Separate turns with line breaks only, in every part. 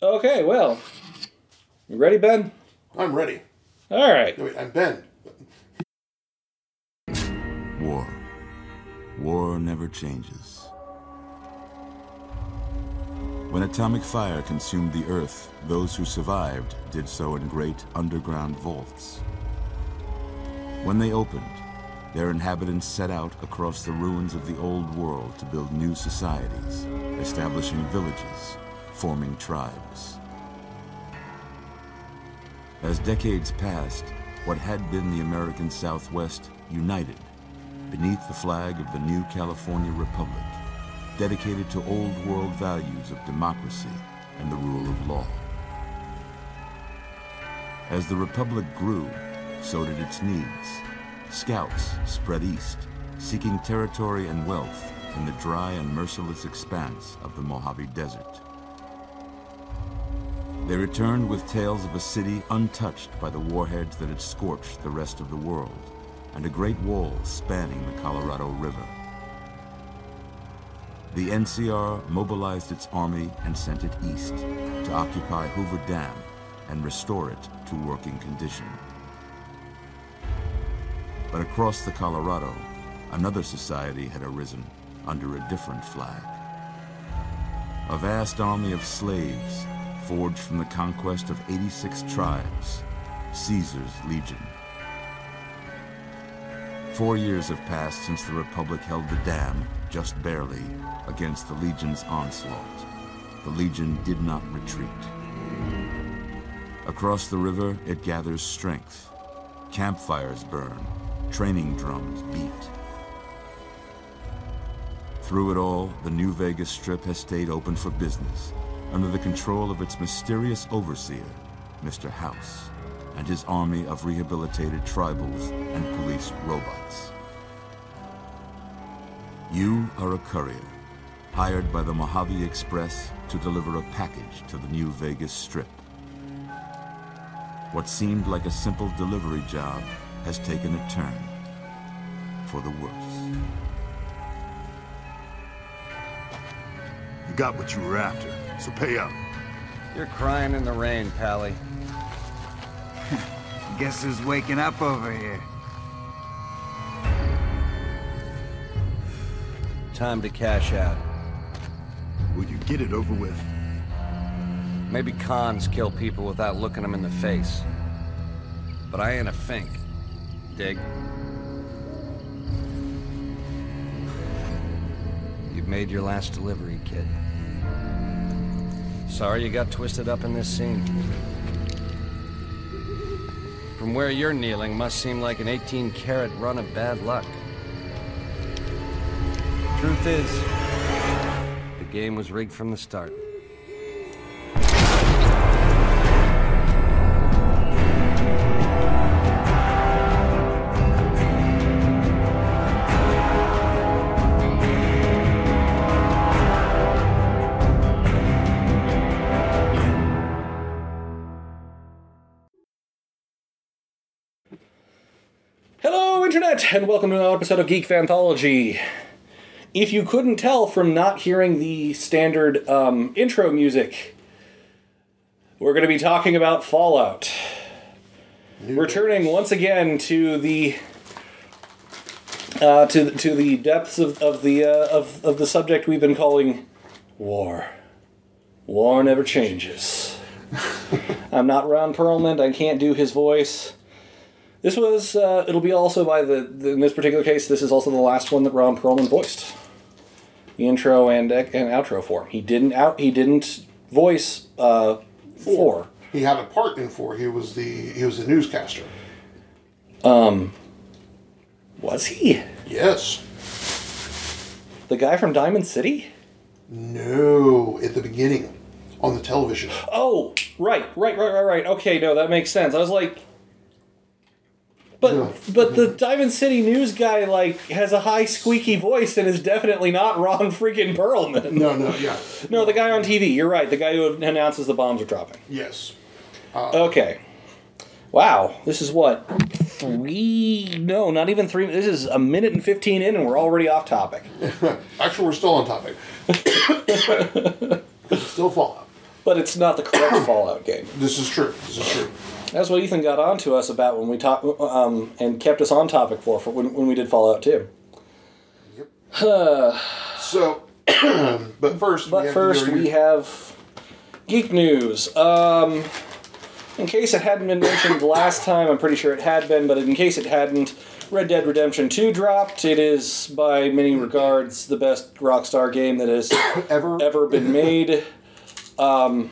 Okay, well, you ready, Ben?
I'm ready.
All right.
No, wait, I'm Ben.
War. War never changes. When atomic fire consumed the Earth, those who survived did so in great underground vaults. When they opened, their inhabitants set out across the ruins of the old world to build new societies, establishing villages, forming tribes. As decades passed, what had been the American Southwest united beneath the flag of the new California Republic, dedicated to old world values of democracy and the rule of law. As the Republic grew, so did its needs. Scouts spread east, seeking territory and wealth in the dry and merciless expanse of the Mojave Desert. They returned with tales of a city untouched by the warheads that had scorched the rest of the world, and a great wall spanning the Colorado River. The NCR mobilized its army and sent it east to occupy Hoover Dam and restore it to working condition. But across the Colorado, another society had arisen under a different flag. A vast army of slaves forged from the conquest of 86 tribes, Caesar's Legion. Four years have passed since the Republic held the dam, just barely, against the Legion's onslaught. The Legion did not retreat. Across the river, it gathers strength. Campfires burn, training drums beat. Through it all, the New Vegas Strip has stayed open for business, under the control of its mysterious overseer, Mr. House, and his army of rehabilitated tribals and police robots. You are a courier, hired by the Mojave Express to deliver a package to the New Vegas Strip. What seemed like a simple delivery job has taken a turn for the worse.
You got what you were after, so pay up.
You're crying in the rain, Pally.
Guess who's waking up over here?
Time to cash out.
Will you get it over with?
Maybe cons kill people without looking them in the face. But I ain't a fink. Dig? You've made your last delivery, kid. Sorry you got twisted up in this scene. From where you're kneeling must seem like an 18 karat run of bad luck. Truth is, the game was rigged from the start.
And welcome to another episode of Geek Anthology. If you couldn't tell from not hearing the standard um, intro music, we're going to be talking about Fallout. Returning once again to the uh, to to the depths of, of the uh, of, of the subject we've been calling war. War never changes. I'm not Ron Perlman. I can't do his voice. This was. Uh, it'll be also by the, the. In this particular case, this is also the last one that Ron Perlman voiced. The intro and and outro for. He didn't out. He didn't voice uh, four.
He had a part in four. He was the he was the newscaster.
Um, was he
Yes.
the guy from Diamond City?
No, at the beginning, on the television.
Oh, right, right, right, right, right. Okay, no, that makes sense. I was like, but
Yeah.
but the Diamond City news guy like has a high squeaky voice and is definitely not Ron freaking Perlman.
No, no, yeah,
No, the guy on TV. You're right. The guy who announces the bombs are dropping.
yes.
Uh, okay. Wow, this is what three? No, not even three. This is a minute and fifteen in, and we're already off topic.
Actually, we're still on topic. Still Fallout.
but it's not the correct Fallout game.
This is true. This is true.
That's what Ethan got on to us about when we talked, um, and kept us on topic for, for when, when we did Fallout 2.
So, but first,
But
we
first, we have geek news. Um, in case it hadn't been mentioned last time, I'm pretty sure it had been, but in case it hadn't, Red Dead Redemption 2 dropped. It is, by many regards, the best Rockstar game that has
ever
ever been made. Um,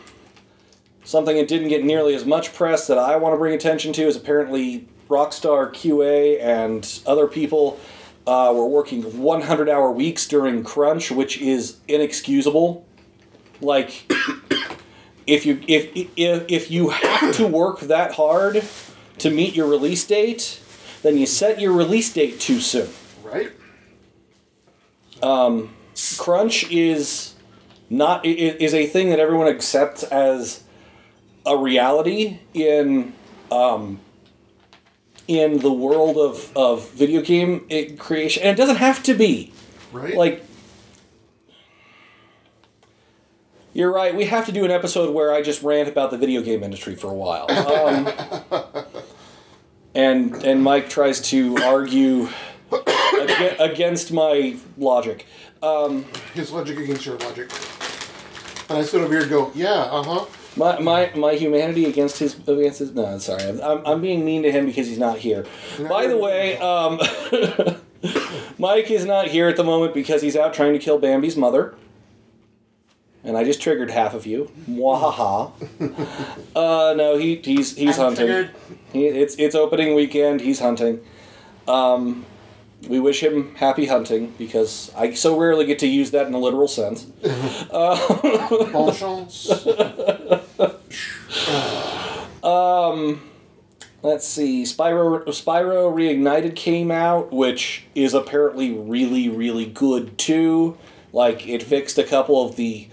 something that didn't get nearly as much press that I want to bring attention to is apparently Rockstar QA and other people uh, were working 100 hour weeks during crunch, which is inexcusable. Like, if you if, if if you have to work that hard to meet your release date, then you set your release date too soon.
right.
crunch is not is a thing that everyone accepts as a reality in um, in the world of, of video game creation and it doesn't have to be
Right.
like you're right we have to do an episode where i just rant about the video game industry for a while um, and and mike tries to argue aga- against my logic
his logic against your logic. And I stood over here and go, yeah, uh huh.
My, my, my humanity against his against his no sorry I'm, I'm, I'm being mean to him because he's not here. By the way, um, Mike is not here at the moment because he's out trying to kill Bambi's mother, and I just triggered half of you. Mwahaha. uh, no, he he's he's
I'm
hunting. He, it's it's opening weekend. He's hunting. Um, we wish him happy hunting because I so rarely get to use that in a literal sense.
Bon chance.
Um, let's see. Spyro Spyro Reignited came out, which is apparently really really good too. Like it fixed a couple of the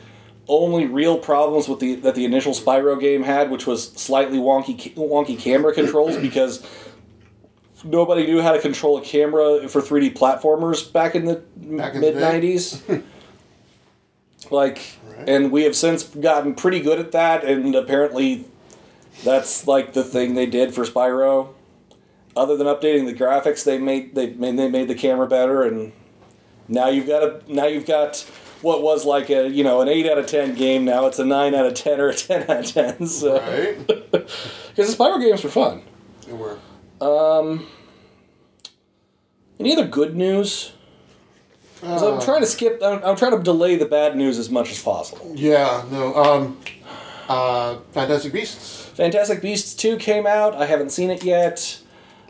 only real problems with the that the initial Spyro game had, which was slightly wonky wonky camera controls because nobody knew how to control a camera for 3D platformers back in the
Back the
mid
day.
90s. like
Right.
and we have since gotten pretty good at that and apparently that's like the thing they did for Spyro. Other than updating the graphics, they made they made they made the camera better, and now you've got a now you've got what was like a you know an eight out of ten game. Now it's a nine out of ten or a ten out of ten. So
right.
because the Spyro games were fun.
And we're um,
Any other good news? 'Cause I'm trying to skip. I'm, I'm trying to delay the bad news as much as possible.
yeah, no. Um, uh, Fantastic Beasts.
Fantastic Beasts 2 came out. I haven't seen it yet.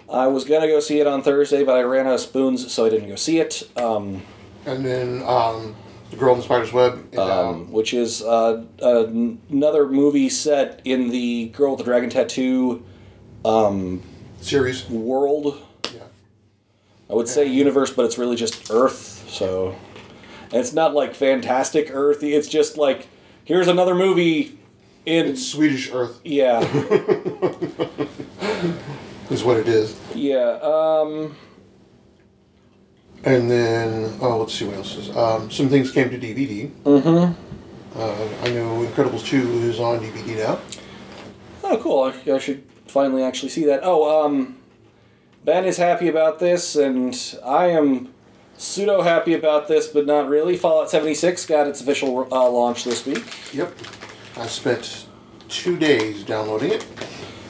I was gonna go see it on Thursday, but I ran out of spoons, so I didn't go see it. Um,
And then um, The Girl in the Spider's Web. And, um,
um, which is uh, uh, another movie set in the Girl with the Dragon Tattoo
series.
world.
Yeah.
I would say universe, but it's really just Earth. So, and it's not like fantastic earthy. It's just like here's another movie in
It's Swedish Earth
yeah,
is what it is.
yeah. Um,
And then, oh, let's see what else is. Um, some things came to DVD. Mm-hmm. Uh, I know Incredibles 2 is on DVD now.
oh, cool. I, I should finally actually see that. Oh, um, Ben is happy about this, and I am pseudo happy about this, but not really. Fallout 76 got its official uh, launch this week.
Yep. I spent two days downloading it.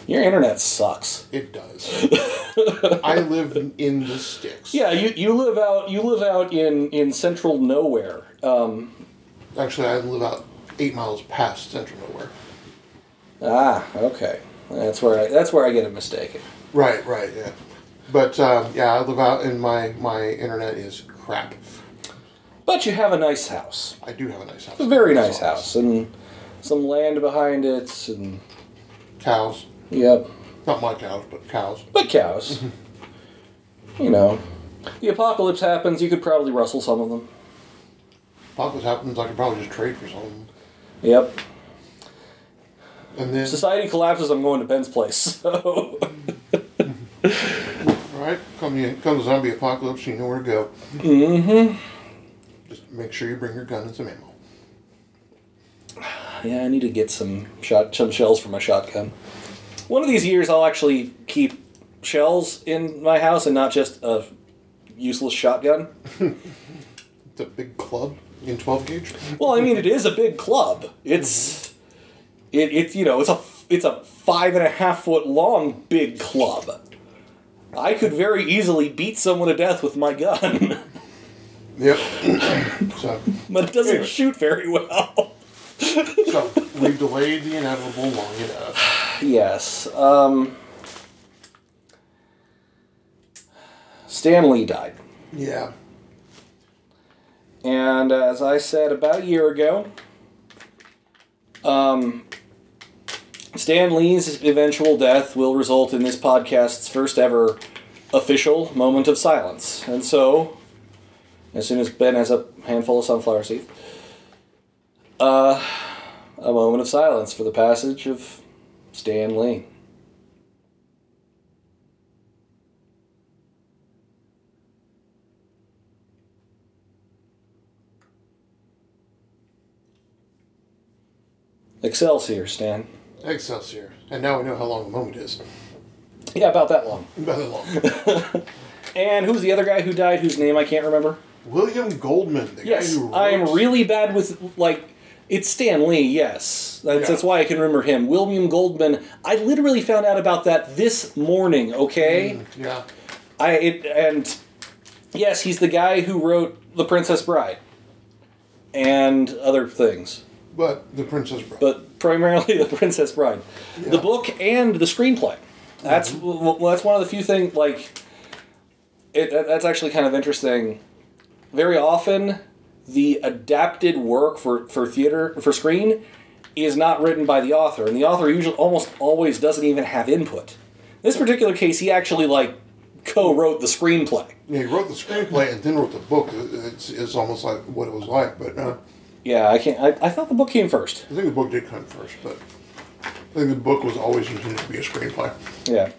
Your internet sucks.
It does. I live in the sticks.
Yeah, you, you live out you live out in, in central nowhere. Um,
Actually, I live out eight miles past Central Nowhere.
ah, okay, that's where I, that's where I get it mistaken.
Right, right, yeah. But um, yeah, I live out, and my my internet is crap.
But you have a nice house,
I do have a nice house.
a very nice house, and some land behind it, and
Cows,
yep,
not my cows, but cows.
but cows. you know, the apocalypse happens. You could probably rustle some of them.
Apocalypse happens, I could probably just trade for some.
Yep.
And then,
Society collapses. I'm going to Ben's place. So
all right, come the come the zombie apocalypse, you know where to go. Mm-hmm. Just make sure you bring your gun and some ammo.
yeah, I need to get some shot some shells for my shotgun. One of these years, I'll actually keep shells in my house and not just a useless shotgun.
The big club in 12 gauge.
Well, I mean, it is a big club. It's it, it's you know it's a it's a five and a half foot long big club. I could very easily beat someone to death with my gun,
Yep. so,
but it doesn't
Anyway.
shoot very well.
so we've delayed the inevitable long enough.
yes. Um, Stan Lee died.
Yeah.
And as I said about a year ago, um, Stan Lee's eventual death will result in this podcast's first ever official moment of silence. And so, as soon as Ben has a handful of sunflower seeds, uh, a moment of silence for the passage of Stan Lee. Excelsior, Stan.
Excelsior. And now we know how long the moment is.
Yeah, about that long.
About that long.
And who's the other guy who died whose name I can't remember?
William Goldman, the
Yes,
guy who
I am really bad with like it's Stan Lee. Yes, that's,
Yeah.
that's why I can remember him. William Goldman. I literally found out about that this morning. Okay, mm,
Yeah.
I it and yes, he's the guy who wrote The Princess Bride and other things,
But the Princess Bride.
but primarily The Princess Bride, the book and the screenplay. That's well, that's one of the few things like. It, that's actually kind of interesting. Very often, the adapted work for, for theater for screen is not written by the author, and the author usually almost always doesn't even have input. In this particular case, he actually like co-wrote the screenplay.
yeah, he wrote the screenplay and then wrote the book. It's, it's almost like what it was like. But uh,
Yeah, I can't. I, I thought the book came first.
I think the book did come first. But I think the book was always intended to be a screenplay.
Yeah.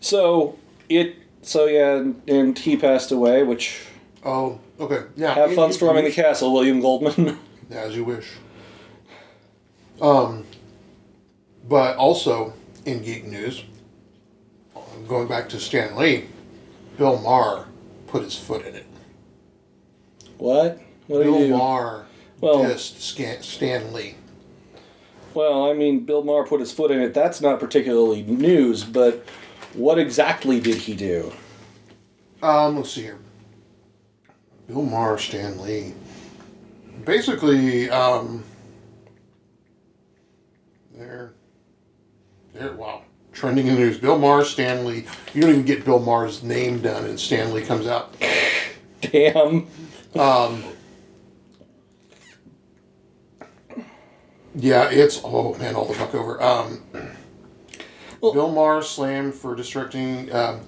So it. So yeah, and, and he passed away. Which
Oh, okay. Yeah.
have fun storming the castle, William Goldman.
As you wish. Um, but also in geek news, going back to Stan Lee, Bill Maher put his foot in it.
what? What do
Bill
you?
Maher
Well-
dissed Stan, Lee.
Well, I mean, Bill Maher put his foot in it. That's not particularly news, but what exactly did he do?
Um, let's see here. Bill Maher, Stan Lee. Basically, um, there, there. Wow, trending in the news. Bill Maher, Stan Lee. You don't even get Bill Maher's name done, and Stan Lee comes out.
Damn.
Yeah, it's oh man, all the fuck over. Um,
Well-
Bill Maher slammed for distracting. Um,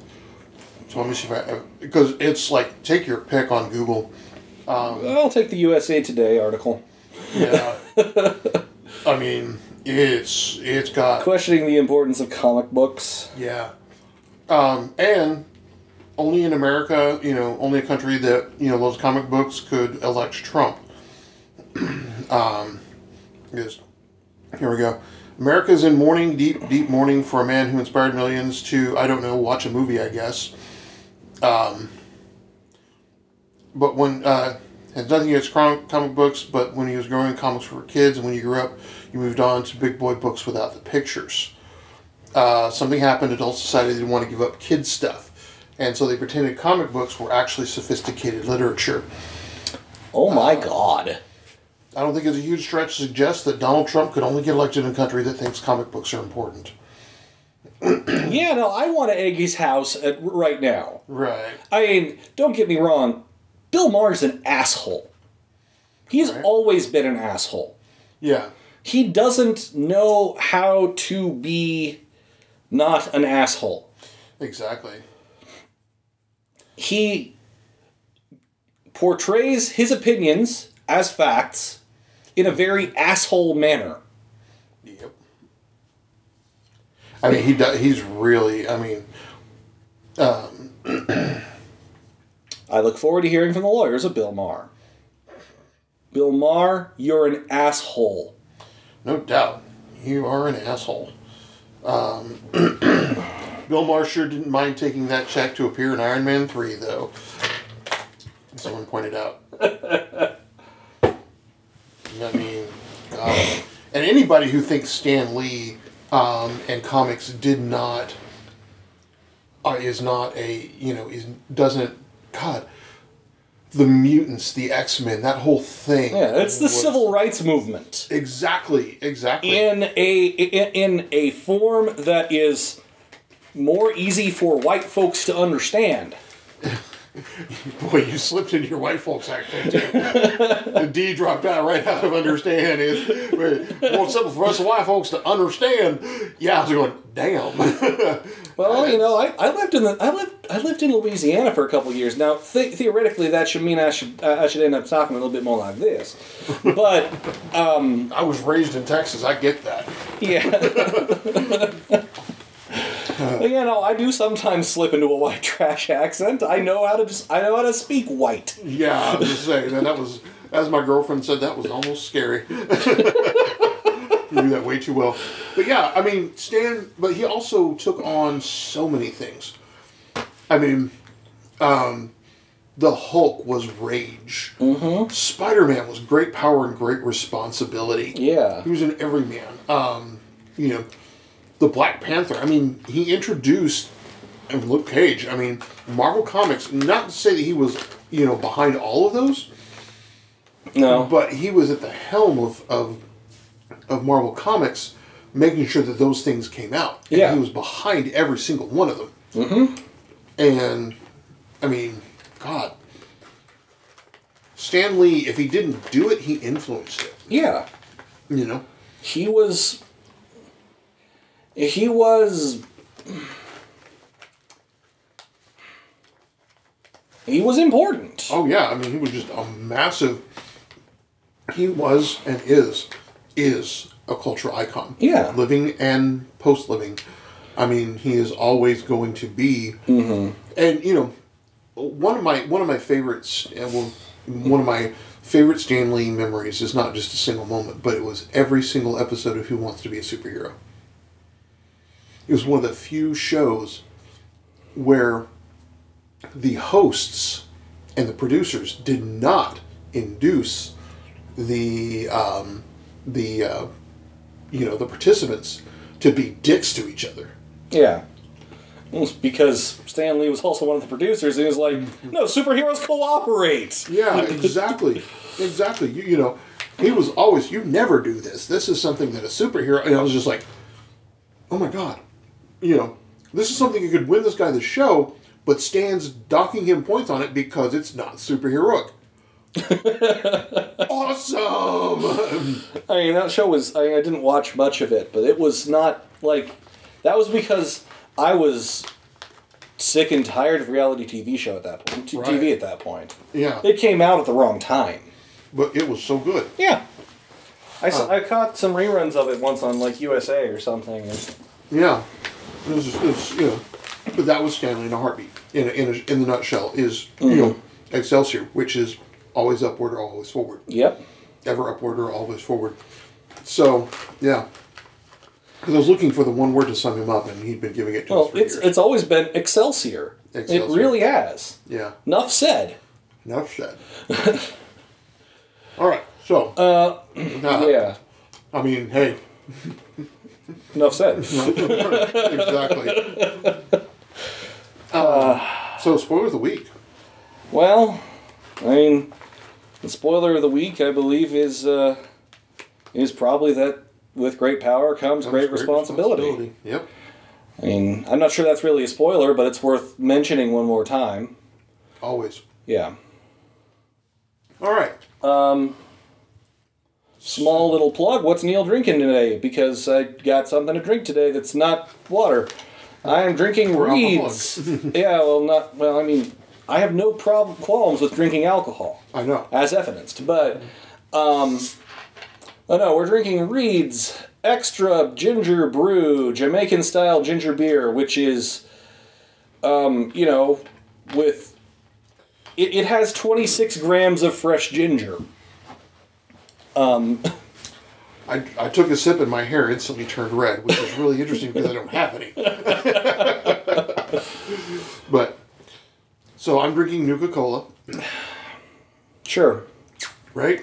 so let me see if I because it's like take your pick on Google.
I'll take the USA Today article
Yeah, I mean it's it's got
questioning the importance of comic books.
yeah, um, and only in America, you know, only a country that you know loves comic books could elect Trump. um, is here we go. America's in mourning, deep, deep mourning for a man who inspired millions to, I don't know, watch a movie, I guess. Um, but when, uh, has nothing against comic books, but when he was growing, comics were for kids, and when you grew up, you moved on to big boy books without the pictures. Uh, something happened, adults decided they didn't want to give up kids' stuff. And so they pretended comic books were actually sophisticated literature.
Oh my god.
I don't think it's a huge stretch to suggest that Donald Trump could only get elected in a country that thinks comic books are important.
Yeah, no, I want to egg his house at, right now.
Right.
I mean, don't get me wrong. Bill Maher's an asshole. He's
Right.
always been an asshole.
Yeah.
He doesn't know how to be not an asshole.
Exactly.
He portrays his opinions as facts in a very asshole manner.
Yep. I mean, he does, he's really. I mean,
I look forward to hearing from the lawyers of Bill Maher. Bill Maher, you're an asshole.
no doubt. You are an asshole. Um, Bill Maher sure didn't mind taking that check to appear in Iron Man 3, though. Someone pointed out. I mean, God. And anybody who thinks Stan Lee um, and comics did not, uh, is not a, you know, is doesn't, God, the mutants, the X Men, that whole thing.
Yeah, it's the
was-
civil rights movement
Exactly, exactly.
in a in, in a form that is more easy for white folks to understand.
Boy, you slipped into your white folks accent too. the D dropped out right out of understand. Is more simple for us white folks to understand. Yeah, I was going, damn.
Well, you know, I, I lived in the I lived I lived in Louisiana for a couple years. Now, th- theoretically, that should mean I should uh, I should end up talking a little bit more like this. But
I was raised in Texas. I get that.
yeah. But, you know, I do sometimes slip into a white trash accent. I know how to just I know how to speak white.
Yeah, I was just saying that, that was, as my girlfriend said, that was almost scary. you do that way too well. But yeah, I mean, Stan, but he also took on so many things. I mean, um, the Hulk was rage. Mm-hmm. Spider Man was great power and great responsibility.
Yeah.
He was an everyman. Um, you know, the Black Panther. I mean, he introduced and Luke Cage. I mean, Marvel Comics. Not to say that he was, you know, behind all of those,
No.
but he was at the helm of of, of Marvel Comics, making sure that those things came out. And
Yeah.
he was behind every single one of them. Mm-hmm. And I mean, God. Stan Lee, if he didn't do it, he influenced it.
Yeah.
You know?
He was he was he was important.
Oh yeah, I mean he was just a massive. He was and is is a cultural icon.
Yeah.
living and post living. I mean, he is always going to be. Mm-hmm. And you know, one of my one of my favorites, well, one of my favorite Stan Lee memories is not just a single moment, but it was every single episode of Who Wants to Be a Superhero. It was one of the few shows where the hosts and the producers did not induce the um, the uh, you know the participants to be dicks to each other.
Yeah. Because Stan Lee was also one of the producers, and he was like, "No, superheroes cooperate."
Yeah, exactly, exactly. You, you know, he was always you never do this. This is something that a superhero. And I was just like, oh my god, you know, this is something you could win this guy the show, but Stan's docking him points on it because it's not superheroic. awesome.
I mean, that show was. I, mean, I didn't watch much of it, but it was not like. That was because I was sick and tired of reality TV show at that point.
Right.
TV at that point.
Yeah,
It came out at the wrong time.
but it was so good.
Yeah. I, saw, uh. I caught some reruns of it once on like USA or something. And,
Yeah, it was, it was you know, but that was Stan Lee in a heartbeat. In a, in, a, in the nutshell, is you know Excelsior, which is always upward or always forward,
yep.
ever upward or always forward. So yeah, because I was looking for the one word to sum him up, and he'd been giving it to
Well,
us for
it's
years.
it's always been Excelsior.
Excelsior.
It really has.
yeah,
Enough said.
enough said. All right, so uh,
yeah.
I mean, hey,
Enough said.
exactly. Um, so spoiler of the week.
well, I mean, the spoiler of the week, I believe, is uh, is probably that with great power comes great, responsibility.
Yep.
I mean, I'm not sure that's really a spoiler, but it's worth mentioning one more time.
Always.
Yeah.
All right.
Small little plug. What's Neil drinking today? Because I got something to drink today that's not water. I am drinking
Or
Reeds. yeah, well, not well. I mean, I have no problem qualms with drinking alcohol,
I know.
as evidenced. But, um, oh no, we're drinking Reeds Extra Ginger Brew Jamaican style ginger beer, which is, um, you know, with it, it has 26 grams of fresh ginger. Um,
I, I took a sip and my hair instantly turned red, which is really interesting because I don't have any. but so I'm drinking Nuka Cola,
Sure.
right?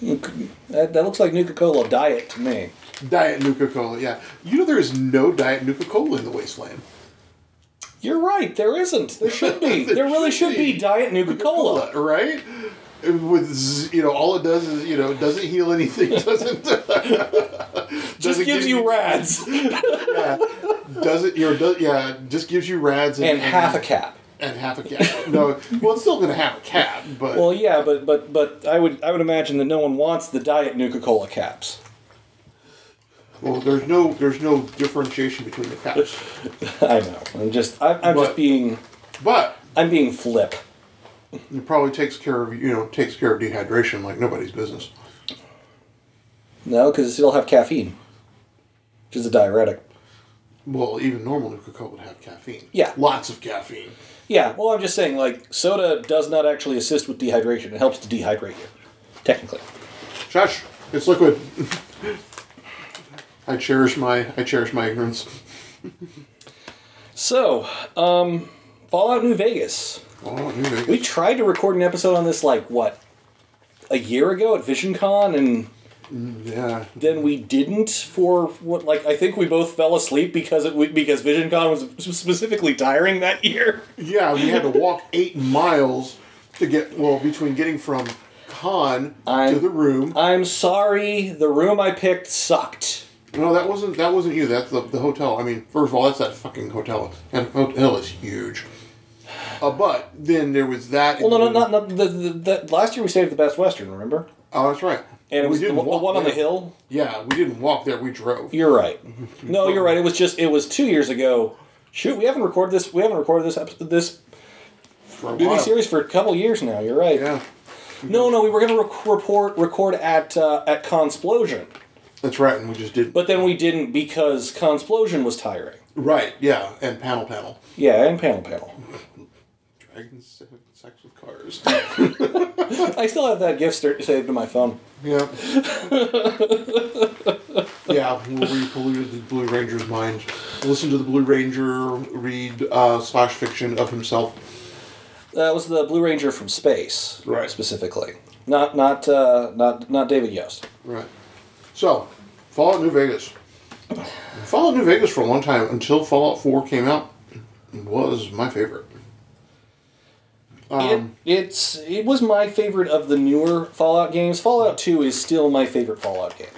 That, that looks like Nuka Cola diet to me.
Diet Nuka Cola, yeah. You know there is no Diet Nuka Cola in the wasteland.
You're right. There isn't. There should be.
There
really
should
be. diet Nuka Cola.
right? With you know, all it does is you know it doesn't heal anything. Doesn't
Just
doesn't
gives
give
you rads
yeah, doesn't you know, does, yeah just gives you rads
and half a cap.
and half a cap. No, well it's still gonna have a cap, but
Well, yeah, but but but I would I would imagine that no one wants the diet Nuka Cola caps.
well there's no there's no differentiation between the caps.
I know. I'm just I'm, I'm
But-
just being
But
I'm being flip.
It probably takes care of you know takes care of dehydration like nobody's business.
No, because it still have caffeine, which is a diuretic.
Well, even normal Nuka Cola would have caffeine.
Yeah.
lots of caffeine.
Yeah, well, I'm just saying, like, soda does not actually assist with dehydration. It helps to dehydrate you, technically.
Shush! It's liquid. I cherish my I cherish my ignorance.
So, um, Fallout New Vegas.
Oh, New Vegas.
We tried to record an episode on this, like, what, a year ago at VisionCon, and mm,
yeah,
then we didn't for what, like, I think we both fell asleep because it because VisionCon was specifically tiring that year.
yeah. We had to walk eight miles to get well between getting from con to
I'm-
the room.
I'm sorry, the room I picked sucked.
No, that wasn't that wasn't you. That's the, the hotel. I mean, first of all, that's that fucking hotel, and hotel is huge. Uh, but then there was that.
Well, no, no, not, not the, the, the last year we stayed at the Best Western. Remember?
Oh, that's right.
And it
We
was the,
didn't
the
walk
one on the hill.
Yeah, we didn't walk there. We drove.
You're right. No, you're right. It was just it was two years ago. Shoot, we haven't recorded this. We haven't recorded this episode, this movie
while.
series for a couple years now. You're right.
Yeah,
No, no, we were gonna rec- report record at uh, at Consplosion,
that's right. And we just didn't.
but then we didn't because Consplosion was tiring.
right. Yeah, and panel panel.
Yeah, and panel panel.
Dragons have sex with cars.
I still have that gift st- saved in my phone.
yeah. yeah, we polluted the Blue Ranger's mind. Listen to the Blue Ranger read uh, slash fiction of himself.
That was the Blue Ranger from space,
Right.
Specifically, not not uh, not not David Yost.
Right. So, Fallout New Vegas. Fallout New Vegas for a long time until Fallout 4 came out was my favorite. Um,
it, it's it was my favorite of the newer Fallout games. Fallout Two is still my favorite Fallout game.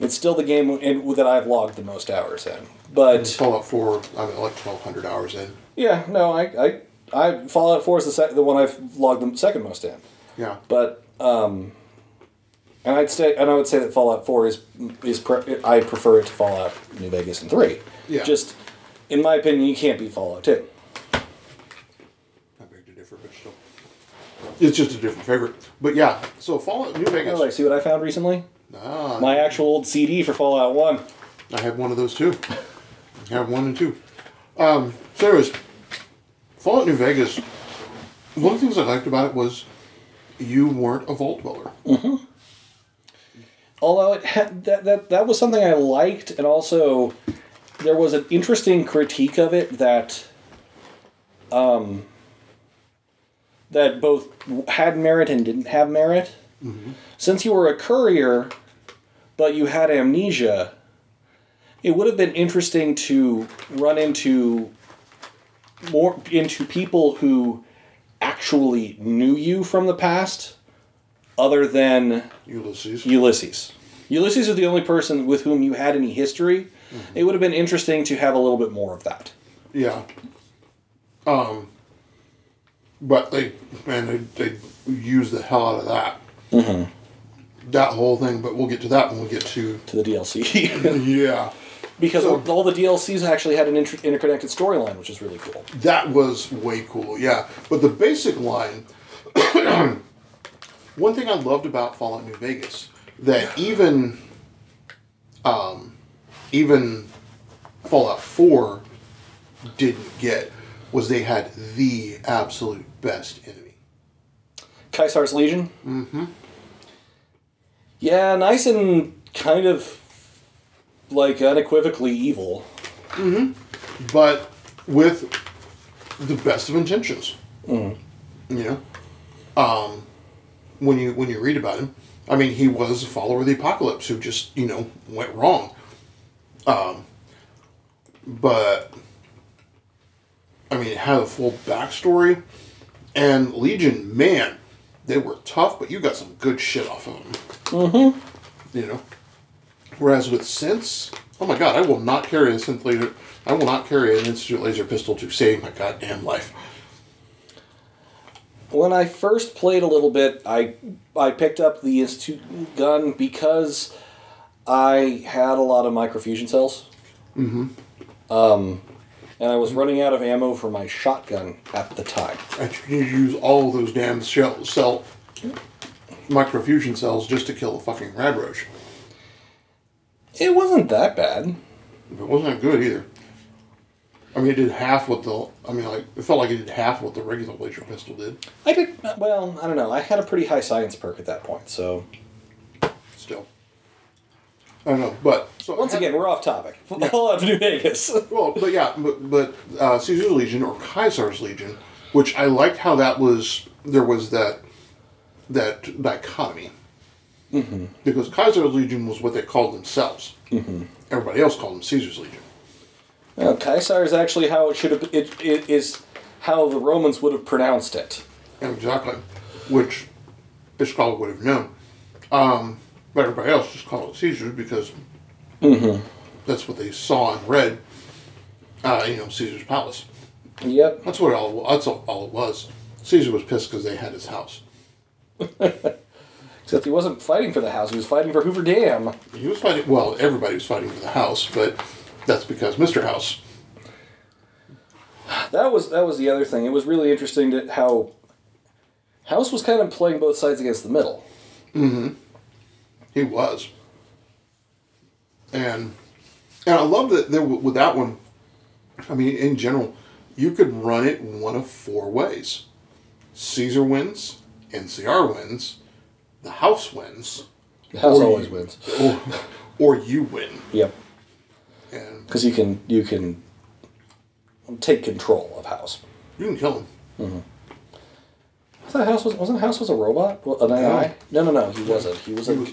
It's still the game in, that I've logged the most hours in. But
Fallout 4, I'm at like 1,200 hours in.
yeah, no, I, I, I Fallout Four is the sec- the one I've logged the second most in.
Yeah.
But um, and I'd say and I would say that Fallout Four is is pre- I prefer it to Fallout New Vegas and Three.
Yeah.
Just in my opinion, you can't beat Fallout Two.
I beg to differ, but still. It's just a different favorite. But yeah, so Fallout New Vegas.
Oh, like, see what I found recently?
Ah,
My actual old CD for Fallout One.
I have one of those too. I have one and two. Um, so, anyways, Fallout New Vegas. One of the things I liked about it was you weren't a vault dweller.
although it had, that, that that was something I liked, and also there was an interesting critique of it that um, that both had merit and didn't have merit. Since you were a courier, but you had amnesia, it would have been interesting to run into more into people who actually knew you from the past, other than
Ulysses.
Ulysses. Ulysses is the only person with whom you had any history. It would have been interesting to have a little bit more of that.
Yeah. Um. But they, man, they, they use the hell out of that. Mm-hmm. That whole thing, but we'll get to that when we get to.
To the DLC.
Yeah.
because
So-
all the DLCs actually had an inter- interconnected storyline, which is really cool.
That was way cool, yeah. But the basic line, one thing I loved about Fallout New Vegas, that even, um, even Fallout Four didn't get, was they had the absolute best enemy.
Kaisar's Legion? Mm-hmm. Yeah, nice and kind of like unequivocally evil. Mm hmm.
But with the best of intentions. You know, um, when you when you read about him, I mean, he was a follower of the apocalypse who just you know went wrong. Um, but I mean, it had a full backstory, and Legion, man, they were tough, but you got some good shit off of them. Mm-hmm. You know, whereas with synths, oh my god, I will not carry a synth laser. I will not carry an institute laser pistol to save my goddamn life.
When I first played a little bit, I I picked up the Institute gun because I had a lot of microfusion cells. Mm-hmm. Um, and I was running out of ammo for my shotgun at the time.
I to use all of those damn shell, cell microfusion cells just to kill the fucking rad roach.
It wasn't that bad.
It wasn't that good either. I mean, it did half what the. I mean, like it felt like it did half what the regular laser pistol did.
I did well. I don't know. I had a pretty high science perk at that point. So
I don't know, but so
once again, we're off topic. All out to New Vegas.
Well, but yeah, but, but uh, Caesar's Legion or Caesar's Legion, which I liked how that was. There was that that dichotomy mm-hmm. because Caesar's Legion was what they called themselves. Mm-hmm. Everybody else called them Caesar's Legion.
Well, Caesar is actually how it should have. It, it is how the Romans would have pronounced it.
Exactly, which Ishkal would have known. Um, but everybody else just called it Caesar's because that's what they saw and read. Uh, you know, Caesar's palace.
Yep.
That's what all. That's all, all it was. Caesar was pissed because they had his house.
Except he wasn't fighting for the house. He was fighting for Hoover Dam.
He was fighting. Well, everybody was fighting for the house, but that's because Mr. House.
That was that was the other thing. It was really interesting that how House was kind of playing both sides against the middle.
He was. And and I love that there with that one. I mean, in general, you could run it one of four ways. Caesar wins, NCR wins, the house wins,
The house always
you-
wins.
or, or you win.
Yep.
And
Because you can you can take control of House.
you can kill him. Mm-hmm.
I thought House was wasn't House was a robot? Well, An AI? No, no, no. He wasn't. He was
He
a
was,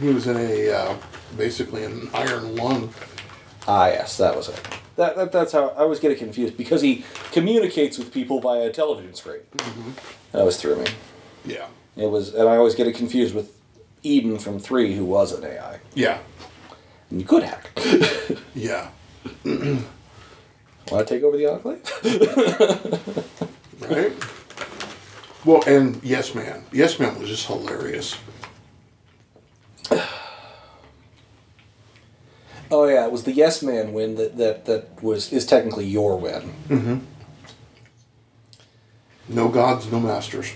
he was in a uh, basically an iron lung.
ah yes, that was it. That, that that's how I always get it confused because he communicates with people via a television screen. That was through me.
Yeah.
It was, and I always get it confused with Eden from Three, who was an AI,
Yeah.
and you could hack.
Yeah.
Want to take over the Enclave?
Right? Well, and Yes Man. Yes Man was just hilarious.
oh yeah, it was the Yes Man win that that that was is technically your win.
No gods, no masters.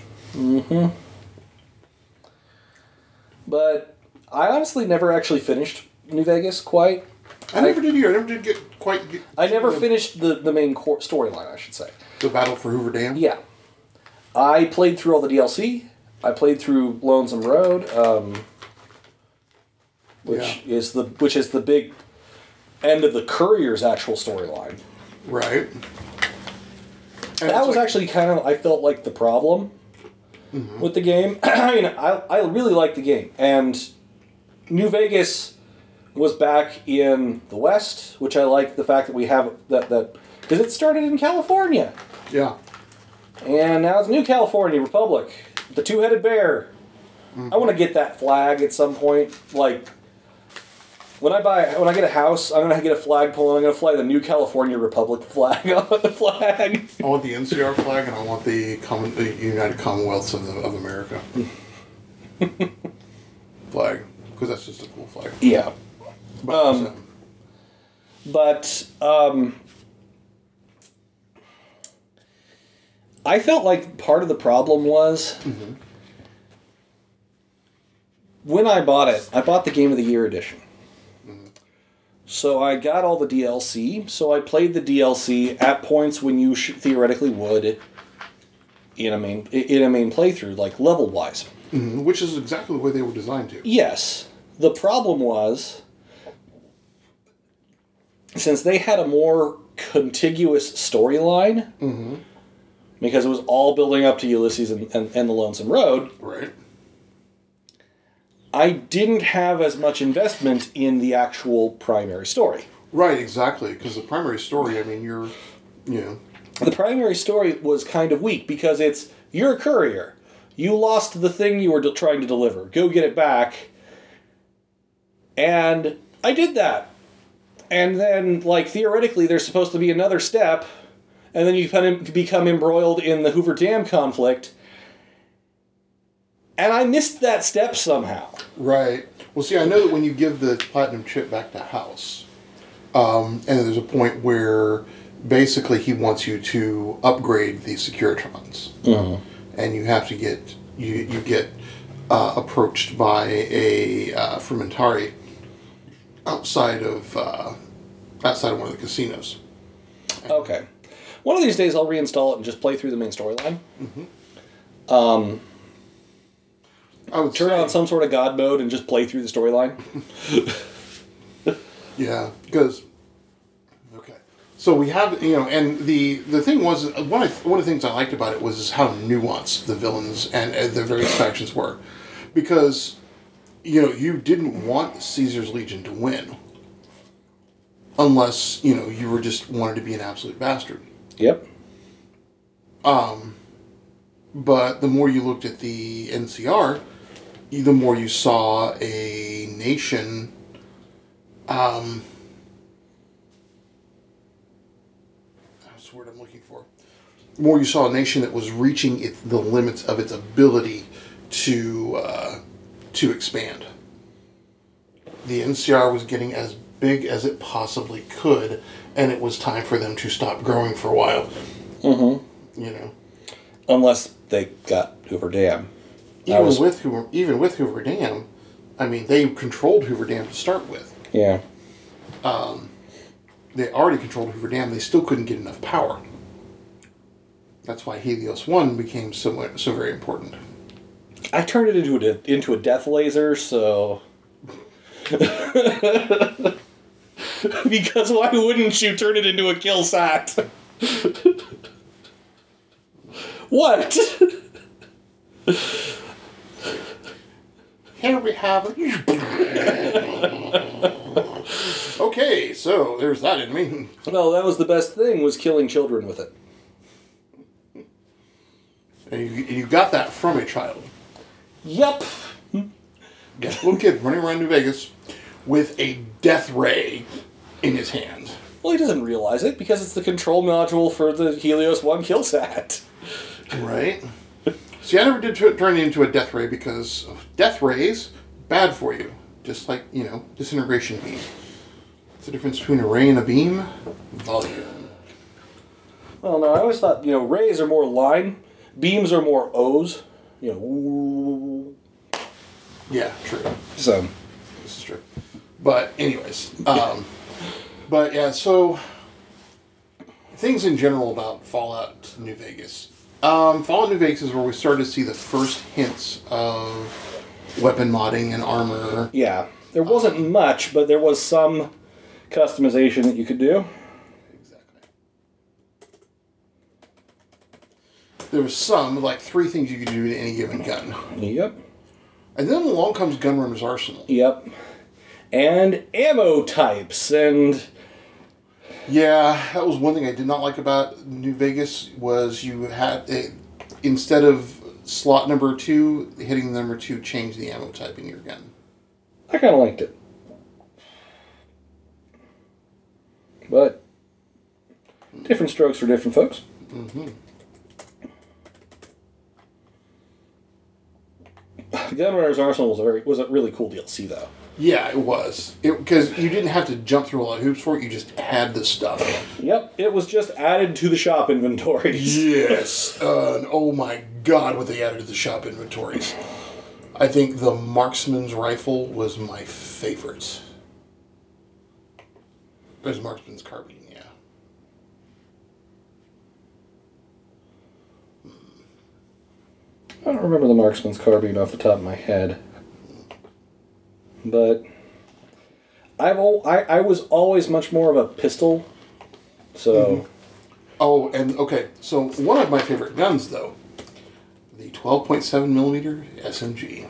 But I honestly never actually finished New Vegas quite.
I never did either. I never did get quite. Get
I never
the,
finished the the main core storyline, I should say.
the battle for Hoover Dam.
Yeah. I played through all the DLC. I played through Lonesome Road, um, which is the which is the big end of the Courier's actual storyline.
Right. And
That was
like-
actually kind of I felt like the problem mm-hmm. with the game. I mean, I I really liked the game, and New Vegas was back in the West, which I like the fact that we have that that because it started in California.
Yeah.
And now it's New California Republic, the two-headed bear. Mm-hmm. I want to get that flag at some point. Like when I buy, when I get a house, I'm gonna get a flagpole. and I'm gonna fly the New California Republic flag on the flag.
I want the NCR flag and I want the, common, the United Commonwealths of, the, of America flag because that's just a cool flag.
Yeah,
But,
Um,
um,
but um, I felt like part of the problem was when I bought it. I bought the Game of the Year edition. So I got all the DLC. So I played the DLC at points when you sh- theoretically would in a main in a main playthrough, like level wise. Mm-hmm.
which is exactly the way they were designed to.
Yes, The problem was, since they had a more contiguous storyline, mm-hmm. because it was all building up to Ulysses and, and, and the Lonesome Road,
Right.
I didn't have as much investment in the actual primary story.
Right, exactly. Because the primary story, I mean, you're, you know,
The primary story was kind of weak because it's you're a courier. You lost the thing you were de- trying to deliver. Go get it back. And I did that. And then, like, theoretically, there's supposed to be another step. And then you kind of become embroiled in the Hoover Dam conflict. And I missed that step somehow.
Right. Well, see, I know that when you give the platinum chip back to House, um, and there's a point where basically he wants you to upgrade the Securitrons, and you have to get you you get uh, approached by a uh, Frumentarii outside of uh, outside of one of the casinos.
Okay. One of these days, I'll reinstall it and just play through the main storyline.
I would
Turn on some sort of God mode and just play through the storyline.
Yeah, because okay, so we have you know, and the the thing was one of one of the things I liked about it was how nuanced the villains and, and the various factions were, because you know you didn't want Caesar's Legion to win, unless you know you were just wanted to be an absolute bastard.
Yep.
Um, but the more you looked at the NCR, the more you saw a nation. Um, that's the word I'm looking for. The more you saw a nation that was reaching its, the limits of its ability to uh, to expand. The NCR was getting as big as it possibly could, and it was time for them to stop growing for a while. Mm-hmm. You know.
Unless they got Hoover Dam.
Even
was-
with Hoover, even with Hoover Dam, I mean, they controlled Hoover Dam to start with.
Yeah.
Um, they already controlled Hoover Dam. They still couldn't get enough power. That's why Helios One became so so very important.
I turned it into a into a death laser, so because why wouldn't you turn it into a kill sat? what?
Here we have. okay, so there's that in me.
Well, that was the best thing was killing children with it.
And you, you got that from a child.
Yep.
Yes, little kid running around New Vegas with a death ray in his hand.
Well, he doesn't realize it because it's the control module for the Helios One kill sat.
Right. See, I never did tu- turn it into a death ray because death rays bad for you. Just like you know, disintegration beam. What's the difference between a ray and a beam? Volume.
Well, no, I always thought you know rays are more line, beams are more O's. You know, ooh.
Yeah, true.
so
This is true. But anyways, um, but yeah, so things in general about Fallout New Vegas. Um, Fallout New Vegas is where we started to see the first hints of weapon modding and armor.
yeah, there wasn't much, but there was some customization that you could do.
Exactly. There was some, like three things you could do to any given gun.
Yep.
And then along comes Gunrunner's Arsenal.
Yep. And ammo types and
Yeah, that was one thing I did not like about New Vegas was you had a, instead of slot number two hitting number two changed the ammo type in your gun.
I kind of liked it. But different strokes for different folks. Mm-hmm. Gunrunner's Arsenal was a very was a really cool DLC though.
Yeah, it was because you didn't have to jump through a lot of hoops for it. You just had the stuff.
Yep, it was just added to the shop inventories.
Yes. Uh, and oh my God, what they added to the shop inventories. I think the marksman's rifle was my favorite. There's marksman's carbine, yeah.
I don't remember the marksman's carbine off the top of my head. But I've al- I, I was always much more of a pistol. So mm-hmm.
Oh, and okay, so one of my favorite guns, though, the 12.7 millimeter SMG.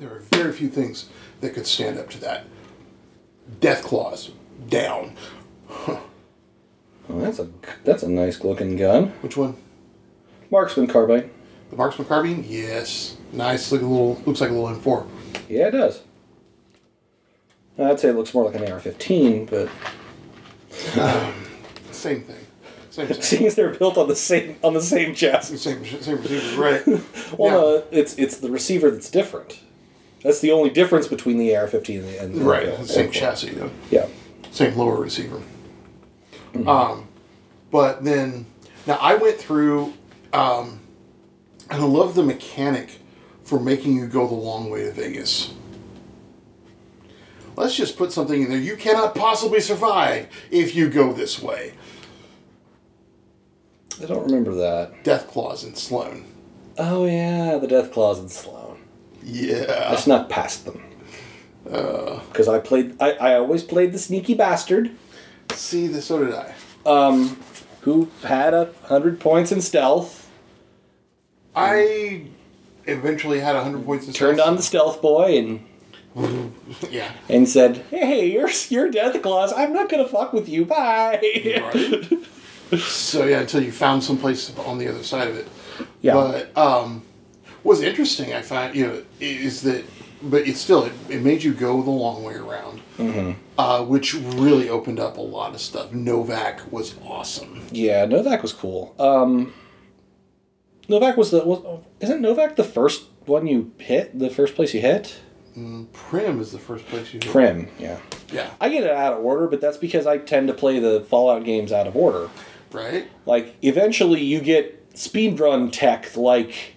There are very few things that could stand up to that. Death claws down.
well, that's a that's a nice looking gun.
Which one?
Marksman carbine.
The marksman carbine? Yes, nice. Look a little. Looks like a little M4.
Yeah, it does. I'd say it looks more like an AR-15, but
Same thing. Same thing.
seeing as they're built on the same on the same chassis.
Same, same receiver, right?
Well,
Yeah.
no, it's it's the receiver that's different. That's the only difference between the AR-15 and the and
Right, same chassis though.
Yeah.
same lower receiver. Um, but then now I went through, um, and I love the mechanic for making you go the long way to Vegas. Let's just put something in there. You cannot possibly survive if you go this way.
I don't remember that.
Death Claws and Sloan.
Oh yeah, the Death Claws and Sloan.
Yeah.
I snuck past them. Because I played, I, I always played the sneaky bastard
See, this so did I.
um, who had a hundred points in stealth.
I eventually had 100 points of
Turned on the stealth boy and
Yeah.
and said, "Hey, you're you're Death Claws. I'm not gonna fuck with you. Bye."
Right. so yeah, until you found some place on the other side of it.
Yeah.
But um, what's interesting, I find, you know, is that, but it's still, it, it made you go the long way around,
Mm-hmm.
uh, which really opened up a lot of stuff. Novac was awesome.
Yeah, Novac was cool. Um, Novac was the was, isn't Novac the first one you hit? The first place you hit?
Mm, Primm is the first place you.
hit. Primm. Yeah.
Yeah.
I get it out of order, but that's because I tend to play the Fallout games out of order.
Right.
Like eventually you get speedrun tech like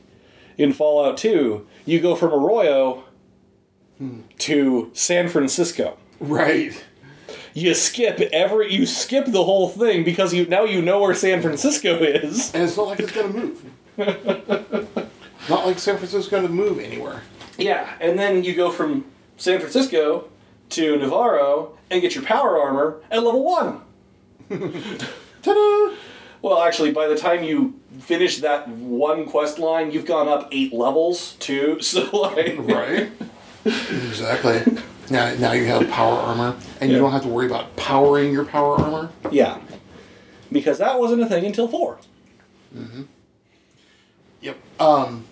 in Fallout 2, you go from Arroyo hmm. to San Francisco.
Right.
You skip every you skip the whole thing because you now you know where San Francisco is.
And it's not like it's gonna move. not like San Francisco's gonna move anywhere.
Yeah, and then you go from San Francisco to Navarro and get your power armor at level 1.
Ta-da!
Well, actually, by the time you finish that one quest line, you've gone up eight levels too. So like,
Right. exactly. Now, now you have power armor, and you don't have to worry about powering your power armor.
yeah, because that wasn't a thing until four. Mm-hmm.
Yep. Um.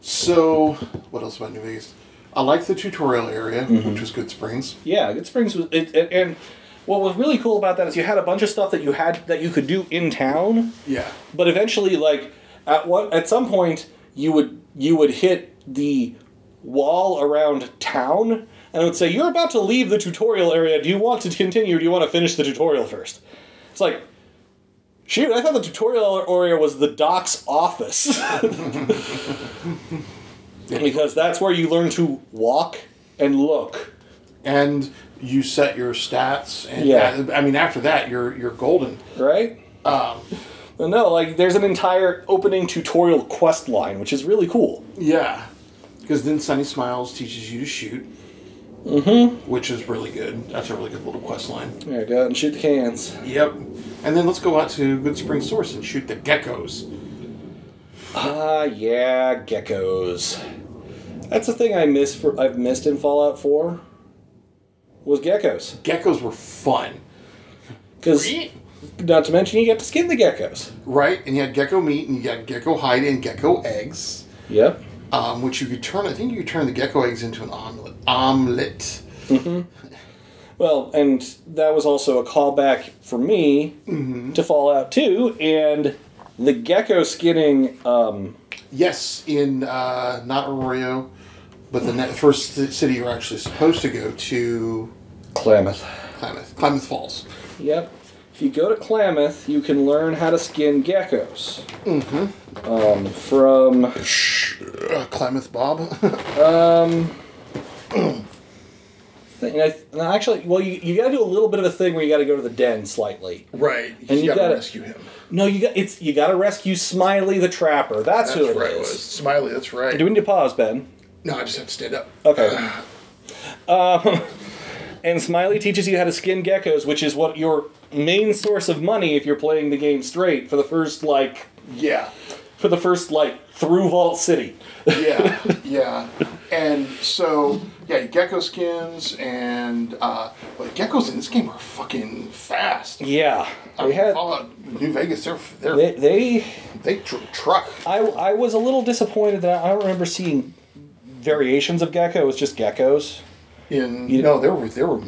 So, what else about New Vegas? I like the tutorial area, which was Good Springs.
Yeah, Good Springs was, it, it, and what was really cool about that is you had a bunch of stuff that you had that you could do in town,
Yeah.
but eventually, like at what at some point, you would you would hit the wall around town, and it would say, "You're about to leave the tutorial area. Do you want to continue? or Do you want to finish the tutorial first? It's like. Shoot, I thought the tutorial area was the doc's office. because that's where you learn to walk and look.
And you set your stats, and
Yeah.
I mean, after that, you're you're golden.
right?
Um.
No, like there's an entire opening tutorial quest line, which is really cool.
Yeah. Because then Sunny Smiles teaches you to shoot. Mm-hmm. Which is really good. That's a really good little quest line.
Yeah, go out and shoot the cans.
Yep. And then let's go out to Good Spring Source and shoot the geckos.
Ah, yeah, geckos. That's the thing I miss for I've missed in Fallout 4 was geckos.
Geckos were fun.
Because not to mention you get to skin the geckos.
Right? And you had gecko meat, and you got gecko hide and gecko eggs,
Yep.
Um, which you could turn. I think you could turn the gecko eggs into an omelet. Omelet.
Well, and that was also a callback for me to Fallout 2 and the gecko skinning um,
Yes, in uh, not Arroyo, but the ne- first city you're actually supposed to go to,
Klamath.
Klamath, Klamath Falls.
Yep. If you go to Klamath, you can learn how to skin geckos. Mm-hmm. Um, from
Uh, Klamath Bob.
um, thing. I, actually, well, you, you got to do a little bit of a thing where you got to go to the den slightly.
Right.
And you
gotta
gotta-
rescue him.
No, you got it's you got to rescue Smiley the Trapper. That's,
That's
who it
right.
is.
It Smiley. That's right.
Do we need to pause, Ben?
no, I just have to stand up.
Okay. um, and Smiley teaches you how to skin geckos, which is what your main source of money if you're playing the game straight for the first like
Yeah.
For the first like through Vault City.
yeah, yeah. And so, yeah, gecko skins and uh, but geckos in this game are fucking fast.
Yeah,
I
they
mean,
had
Fallout New Vegas, they're they're
they, they
they tr- truck.
I I was a little disappointed that I don't remember seeing variations of gecko. It was just geckos.
In
You-
you know, there were there were,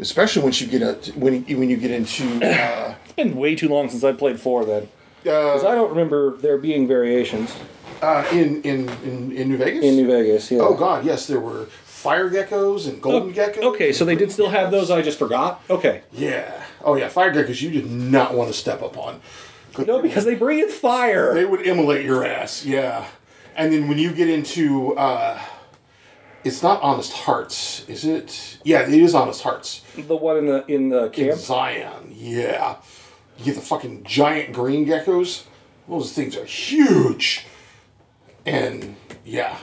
especially once you get a when you, when you get into uh,
It's been way too long since I played four then. Because
uh,
I don't remember there being variations
uh, in, in in in New Vegas.
in New Vegas. Yeah.
Oh God, yes, there were fire geckos and golden geckos.
Okay, so they did still have those. I just forgot. Okay.
Yeah. Oh yeah, fire geckos. You did not want to step up on.
No, because they breathe fire.
They would immolate your ass, yeah. And then when you get into, uh, it's not Honest Hearts, is it? Yeah, it is Honest Hearts.
The one in the in the
In
camp.
Zion, yeah. You get the fucking giant green geckos. Those things are huge. And yeah,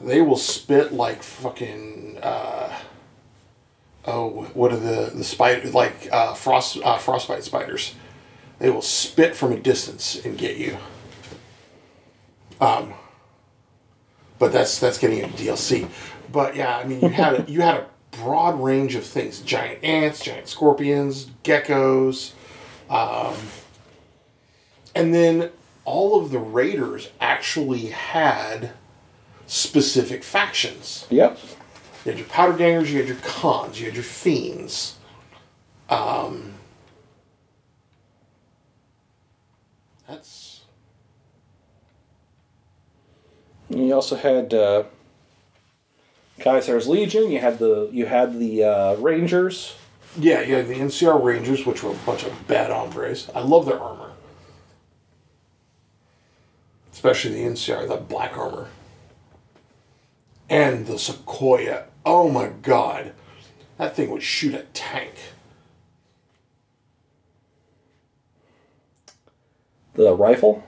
they will spit like fucking. Uh, oh, what are the the spider like uh, frost uh, frostbite spiders? They will spit from a distance and get you. Um, but that's that's getting into DLC. But yeah, I mean, you had a, you had a broad range of things: giant ants, giant scorpions, geckos, um, and then all of the raiders actually had specific factions.
Yep.
You had your powder gangers, you had your cons, you had your fiends. Um, that's
you also had uh, Caesar's Legion. You had the you had the uh, Rangers.
yeah, you had the NCR Rangers, which were a bunch of bad hombres. I love their armor, especially the NCR, that black armor, and the Sequoia. Oh my god, that thing would shoot a tank.
The rifle.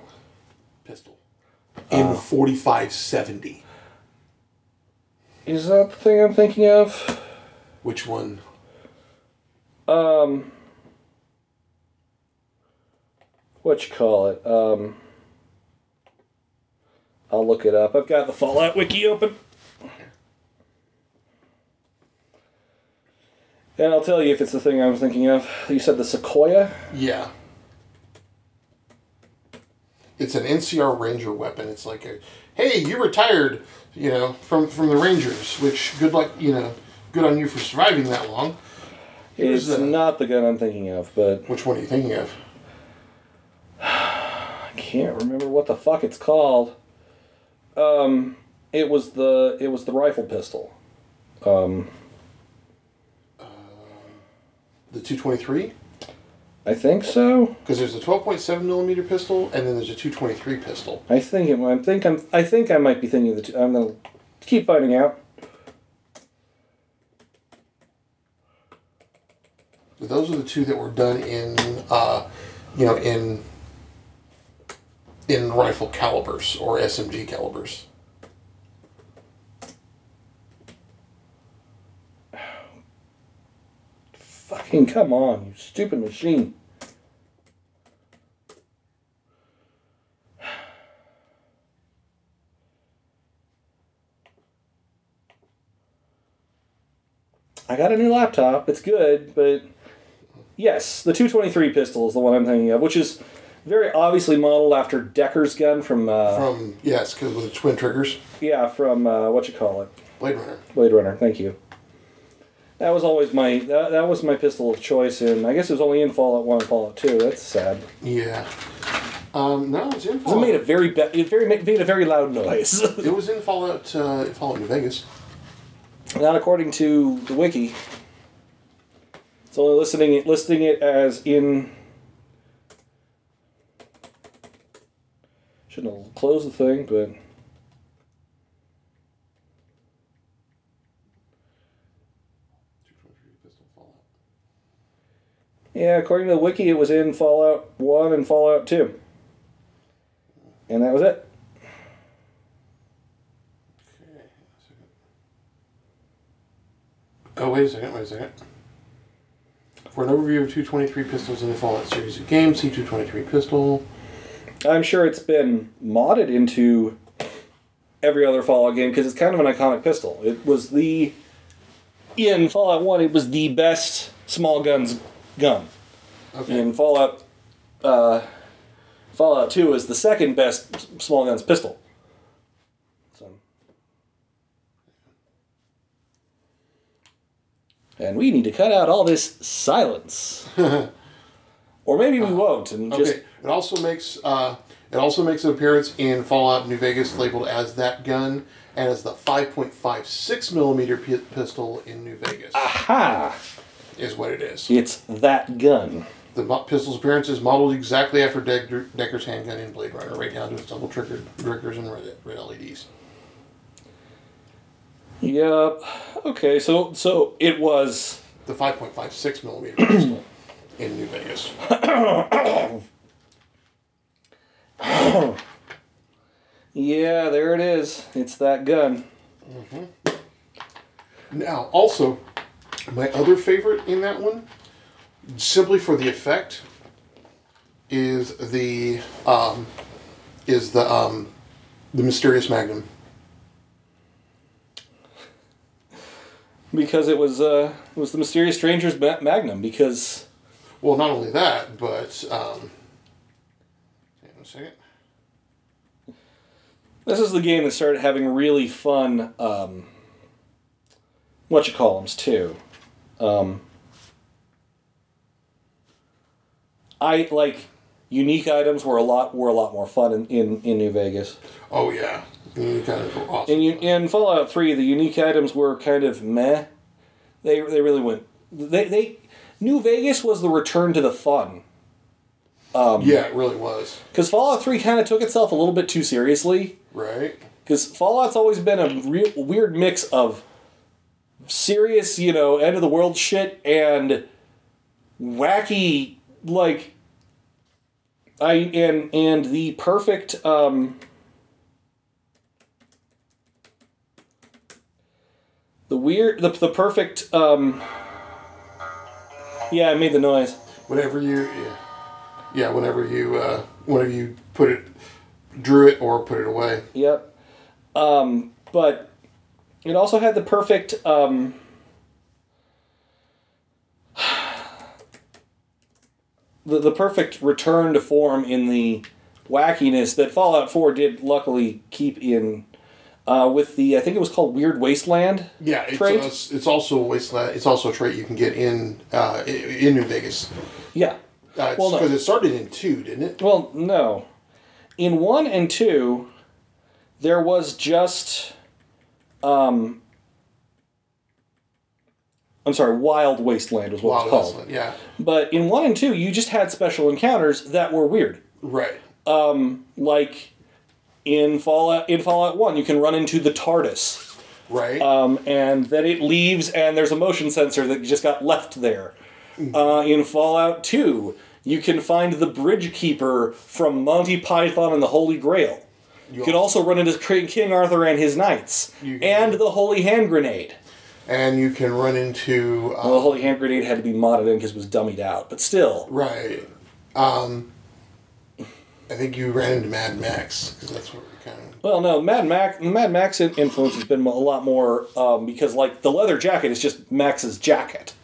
Pistol in forty five seventy.
Is that the thing I'm thinking of?
Which one?
Um, what you call it? Um, I'll look it up. I've got the Fallout wiki open. And I'll tell you if it's the thing I was thinking of. You said the Sequoia?
Yeah. It's an NCR Ranger weapon. It's like a, hey, you retired, you know, from from the Rangers. Which good luck, you know, good on you for surviving that long.
It's
Here's a-
not the gun I'm thinking of, but
Which one are you thinking of?
I can't remember what the fuck it's called. Um, it was the it was the rifle pistol. Um,
The two twenty three.
I think so.
Because there's a twelve point seven millimeter pistol, and then there's a two twenty three pistol.
I think it. I think I'm. I think I might be thinking of the. Two, I'm gonna keep finding out.
Those are the two that were done in, uh, you know, in in rifle calibers or SMG calibers.
Fucking come on, you stupid machine. I got a new laptop. It's good, but yes, the 223 pistol is the one I'm thinking of, which is very obviously modeled after Deckard's gun from uh,
From yes, because with the twin triggers,
yeah, from uh, what you call it,
Blade Runner.
Blade Runner. Thank you. That was always my that, that was my pistol of choice, and I guess it was only in Fallout One and Fallout Two. That's sad.
Yeah. Um, no, it's in
It made a very be- it very made a very loud noise.
It was in Fallout. Uh, Fallout New Vegas.
Not according to the wiki. It's only listing it listing it as in. Shouldn't have closed the thing, but Yeah, according to the wiki, it was in Fallout 1 and Fallout 2. And that was it.
Oh, wait a second, wait a second. For an overview of 223 pistols in the Fallout series of games, see 223 pistol.
I'm sure it's been modded into every other Fallout game because it's kind of an iconic pistol. It was the. In Fallout 1, it was the best small guns gun.
Okay.
In Fallout. Uh, Fallout 2 is the second best small guns pistol. So. And we need to cut out all this silence. or maybe we won't, and just
Okay. It also makes uh, it also makes an appearance in Fallout New Vegas, labeled as that gun, and as the 5.56 millimeter pi- pistol in New Vegas
ha!
Is what it is.
It's that gun.
The pistol's appearance is modeled exactly after Deckard, Deckard's handgun in Blade Runner, right down to its double trigger triggers and red, red LEDs.
Yep. Okay, so so it was
The 5.56 millimeter pistol in New Vegas.
Yeah, there it is. It's that gun. Mm-hmm.
Now, also, my other favorite in that one, simply for the effect, is the um, is the um, the mysterious Magnum.
Because it was uh it was the mysterious stranger's magnum because
Well, not only that, but um, hang on a second.
this is the game that started having really fun um what you call 'ems too. Um I like unique items were a lot were a lot more fun in, in, in New Vegas.
Oh yeah, you kind of awesome.
In, in Fallout Three, the unique items were kind of meh. They they really went. They they New Vegas was the return to the fun
yeah, it really was.
because Fallout Three kind of took itself a little bit too seriously.
Right.
Because Fallout's always been a re- weird mix of serious, you know, end of the world shit and wacky, like. I and and the perfect um, the weird the, the perfect um, yeah I made the noise
Whenever you, yeah, yeah. Whenever you, uh, whenever you put it, drew it or put it away.
Yep. Um, but it also had the perfect um, the, the perfect return to form in the wackiness that Fallout 4 did luckily keep in uh, with the I think it was called Weird Wasteland.
Yeah, it's,
trait.
uh, it's, also a wasteland. It's also a trait you can get in uh, in New Vegas
Yeah.
because
Well, no.
it started in two, didn't it?
Well, no. In one and two, there was just, um, I'm sorry, Wild Wasteland was what
Wild
it's called.
Wasteland, yeah,
But in one and two, you just had special encounters that were weird.
right.
Like in Fallout, in Fallout One, you can run into the TARDIS,
Right.
um, and then it leaves, and there's a motion sensor that just got left there. Uh, in Fallout 2, you can find the Bridge Keeper from Monty Python and the Holy Grail. You could also run into King Arthur and his knights, and the Holy Hand Grenade.
and you can run into uh,
Well, the Holy Hand Grenade had to be modded in because it was dummied out, but still.
right. Um, I think you ran into Mad Max because that's what kind of
Well, no, Mad Max. Mad Max influence has been a lot more um, because, like, the leather jacket is just Max's jacket,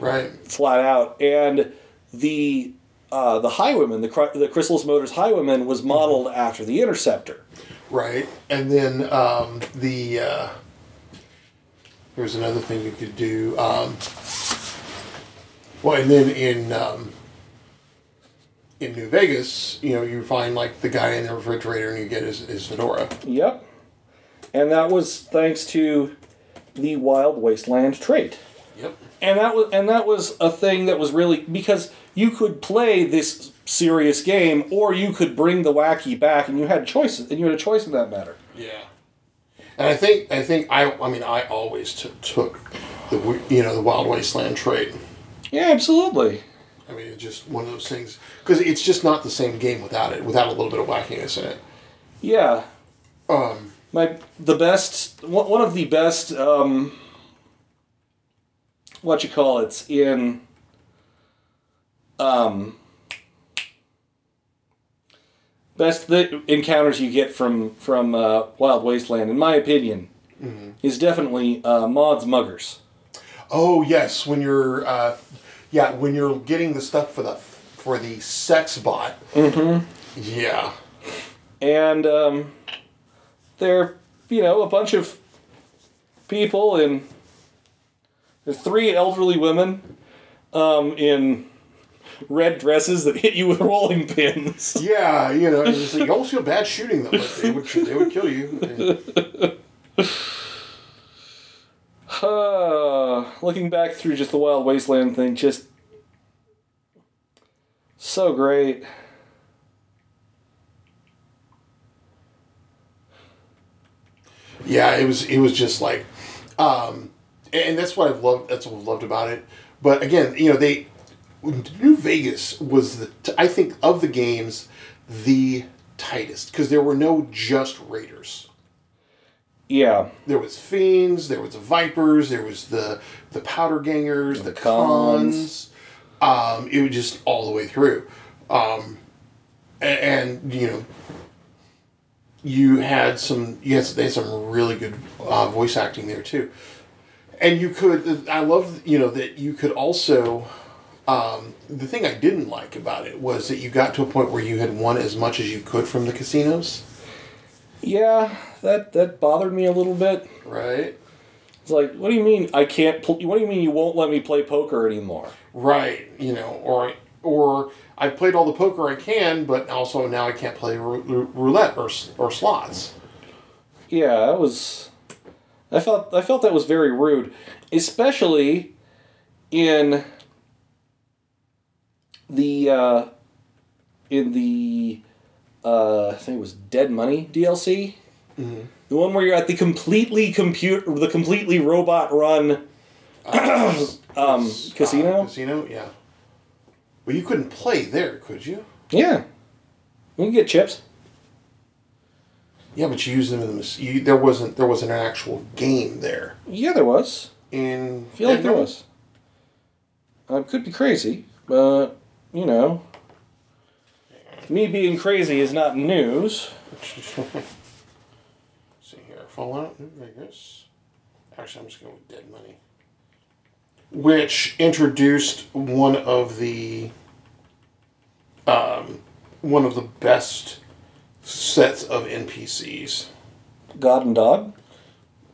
right.
flat out, and the uh, the Highwayman, the the Chryslus Motors Highwayman, was modeled after the Interceptor.
Right, and then um, the uh, there's another thing you could do. Um, well, and then in um, in New Vegas, you know, you find like the guy in the refrigerator, and you get his, his fedora.
Yep, and that was thanks to the Wild Wasteland trait.
Yep.
and that was and that was a thing that was really because you could play this serious game or you could bring the wacky back and you had choices and you had a choice in that matter
Yeah. And I think I think I I mean I always t- took the you know the Wild Wasteland trade
yeah absolutely
I mean, it's just one of those things because it's just not the same game without it, without a little bit of wackiness in it.
Yeah.
Um,
My the best one one of the best um what you call it's in um best the encounters you get from from uh, Wild Wasteland in my opinion is definitely uh, Maud's muggers.
oh yes, when you're, uh, yeah, when you're getting the stuff for the for the sex bot. Mm-hmm. Yeah.
and um, they're you know a bunch of people in there's three elderly women um, in red dresses that hit you with rolling pins.
Yeah, you know, it's just like, you almost feel bad shooting them, they would they would kill you.
Uh, looking back through just the Wild Wasteland thing, just so great.
Yeah, it was it was just like, um, and that's what I've loved. That's what I've loved about it. But again, you know, they New Vegas was the I think of the games the tightest because there were no just raiders.
Yeah,
There was fiends, there was the vipers, there was the the powder gangers, the,
The cons.
cons. Um, it was just all the way through, um, a- and, you know, you had some yes, they had some really good uh, voice acting there too, and you could I love you know that you could also. Um, the thing I didn't like about it was that you got to a point where you had won as much as you could from the casinos,
yeah, that that bothered me a little bit.
right?
It's like, what do you mean I can't? Pl- what do you mean you won't let me play poker anymore?
Right, you know, or or I've played all the poker I can, but also now I can't play rou- rou- roulette or or slots.
Yeah, that was. I felt I felt that was very rude, especially in the uh, in the uh, I think it was Dead Money DLC, the one where you're at the completely compute the completely robot run um, casino.
Uh, casino, yeah. Well, you couldn't play there, could you?
Yeah, you can get chips.
Yeah, but you used them in the you, there wasn't there wasn't an actual game there
Yeah, there was.
in.
I feel like there was. I could be crazy, but you know, me being crazy is not news.
See here, Fallout New Vegas. Actually, I'm just going with Dead Money, which introduced one of the um, one of the best sets of NPCs.
God and Dog.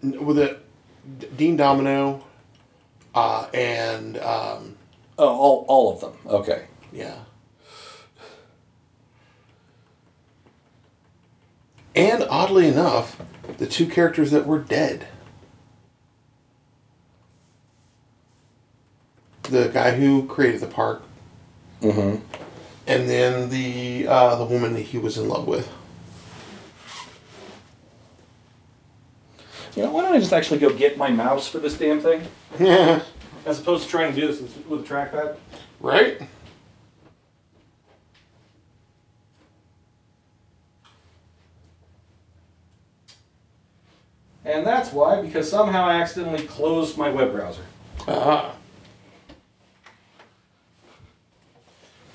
with it, Dean Domino, uh, and um,
Oh, all, all of them. Okay.
Yeah, and oddly enough, the two characters that were dead. The guy who created the park,
Mm-hmm.
and then the uh, the woman that he was in love with.
You know, why don't I just actually go get my mouse for this damn thing,
Yeah,
as opposed to trying to do this with, with a trackpad?
right.
And that's why, because somehow I accidentally closed my web browser.
Ah.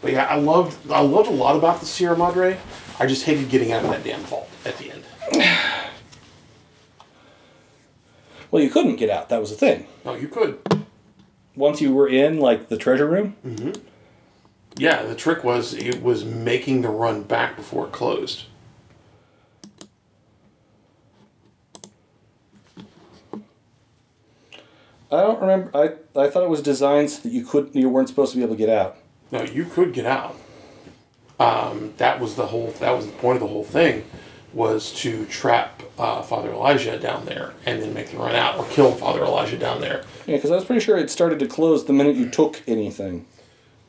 But yeah, I loved I loved a lot about the Sierra Madre. I just hated getting out of that damn vault at the end.
Well, you couldn't get out. That was the thing.
No, you could.
Once you were in, like the treasure room.
Yeah, the trick was it was making the run back before it closed.
I don't remember. I I thought it was designed so that you couldn't, you weren't supposed to be able to get out.
No, you could get out. Um, that was the whole. That was the point of the whole thing, was to trap uh, Father Elijah down there and then make the run out or kill Father Elijah down there.
Yeah, because I was pretty sure it started to close the minute you took anything.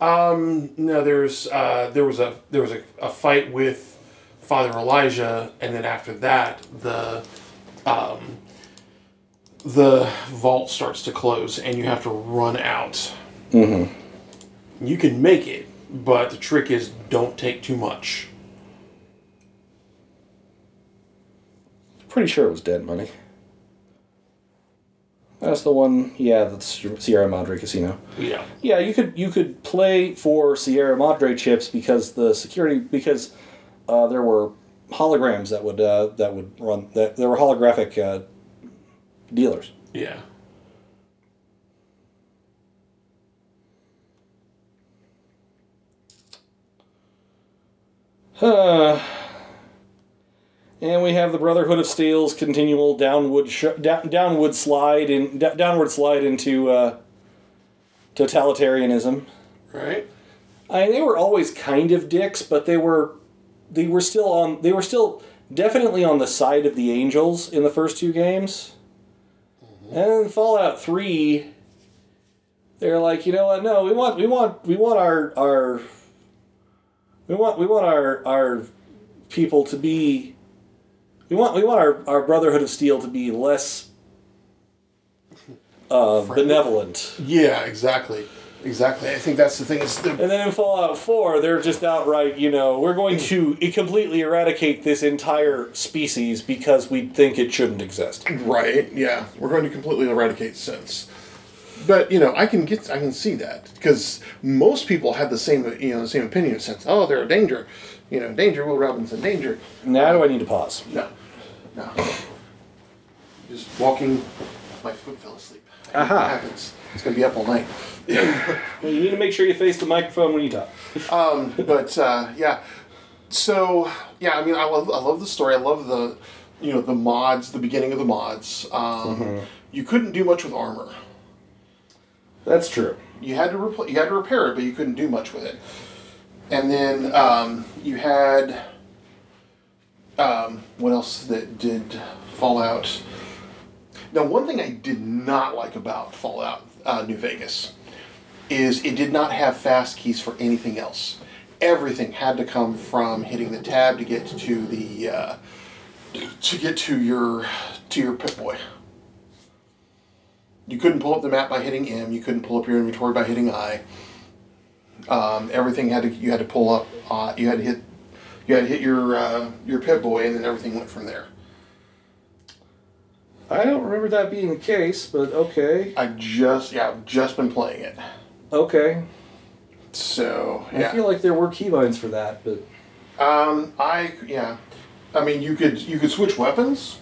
No, there's uh, there was a there was a, a fight with Father Elijah, and then after that, the um, the vault starts to close, and you have to run out. Mm-hmm. You can make it, but the trick is don't take too much.
Pretty sure it was Dead Money. That's the one. Yeah, that's Sierra Madre Casino.
Yeah.
Yeah, you could you could play for Sierra Madre chips because the security because uh, there were holograms that would uh, that would run that there were holographic uh, dealers.
Yeah.
Uh, and we have the Brotherhood of Steel's continual downward sh- da- downward slide in da- downward slide into uh, totalitarianism.
Right?
I mean, they were always kind of dicks, but they were they were still on they were still definitely on the side of the angels in the first two games. And in Fallout 3 they're like, "You know what? No, we want we want we want our our we want we want our our people to be we want we want our, our brotherhood of steel to be less uh, benevolent
Yeah, exactly. Exactly. I think that's the thing. Is the,
And then in Fallout 4, they're just outright, you know, we're going to completely eradicate this entire species because we think it shouldn't exist.
Right. Yeah, we're going to completely eradicate synths. But you know, I can get, I can see that because most people have the same, you know, the same opinion of synths. Oh, they're a danger. You know, danger. Will Robinson, danger.
Now do I need to pause?
No, no. Just walking, my foot fell asleep.
Aha.
It happens. It's gonna be up all night.
Well, you need to make sure you face the microphone when you talk.
but uh, yeah, so yeah, I mean, I love, I love the story. I love the, you know, the mods, the beginning of the mods. Um, You couldn't do much with armor.
That's true.
you had to repl- you had to repair it, but you couldn't do much with it. And then um, you had um, what else that did Fallout? Now, one thing I did not like about Fallout uh, New Vegas is it did not have fast keys for anything else. Everything had to come from hitting the tab to get to the uh, to get to your to your Pip Boy. You couldn't pull up the map by hitting M. You couldn't pull up your inventory by hitting I. Um, everything had to you had to pull up. Uh, you had to hit you had to hit your uh, your Pip Boy, and then everything went from there.
I don't remember that being the case, but okay.
I just yeah, I've just been playing it.
Okay.
So yeah.
I feel like there were keybinds for that, but
um, I yeah, I mean you could you could switch weapons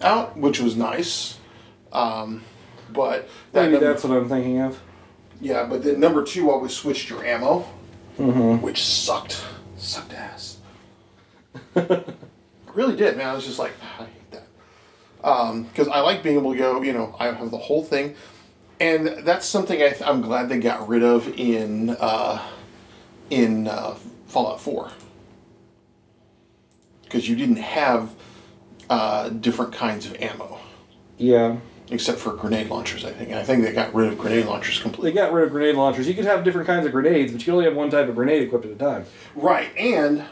out, which was nice. Um, but that
maybe
number-
that's what I'm thinking of.
Yeah, but then number two always switched your ammo, which sucked. Sucked ass. really did, man. I was just like, "Ah, I Because I like being able to go, you know, I have the whole thing. And that's something I th- I'm glad they got rid of in uh, in uh, Fallout 4. Because you didn't have uh, different kinds of ammo,
Yeah.
except for grenade launchers, I think. I think they got rid of grenade launchers completely.
They got rid of grenade launchers. You could have different kinds of grenades, but you only have one type of grenade equipped at a time.
Right, and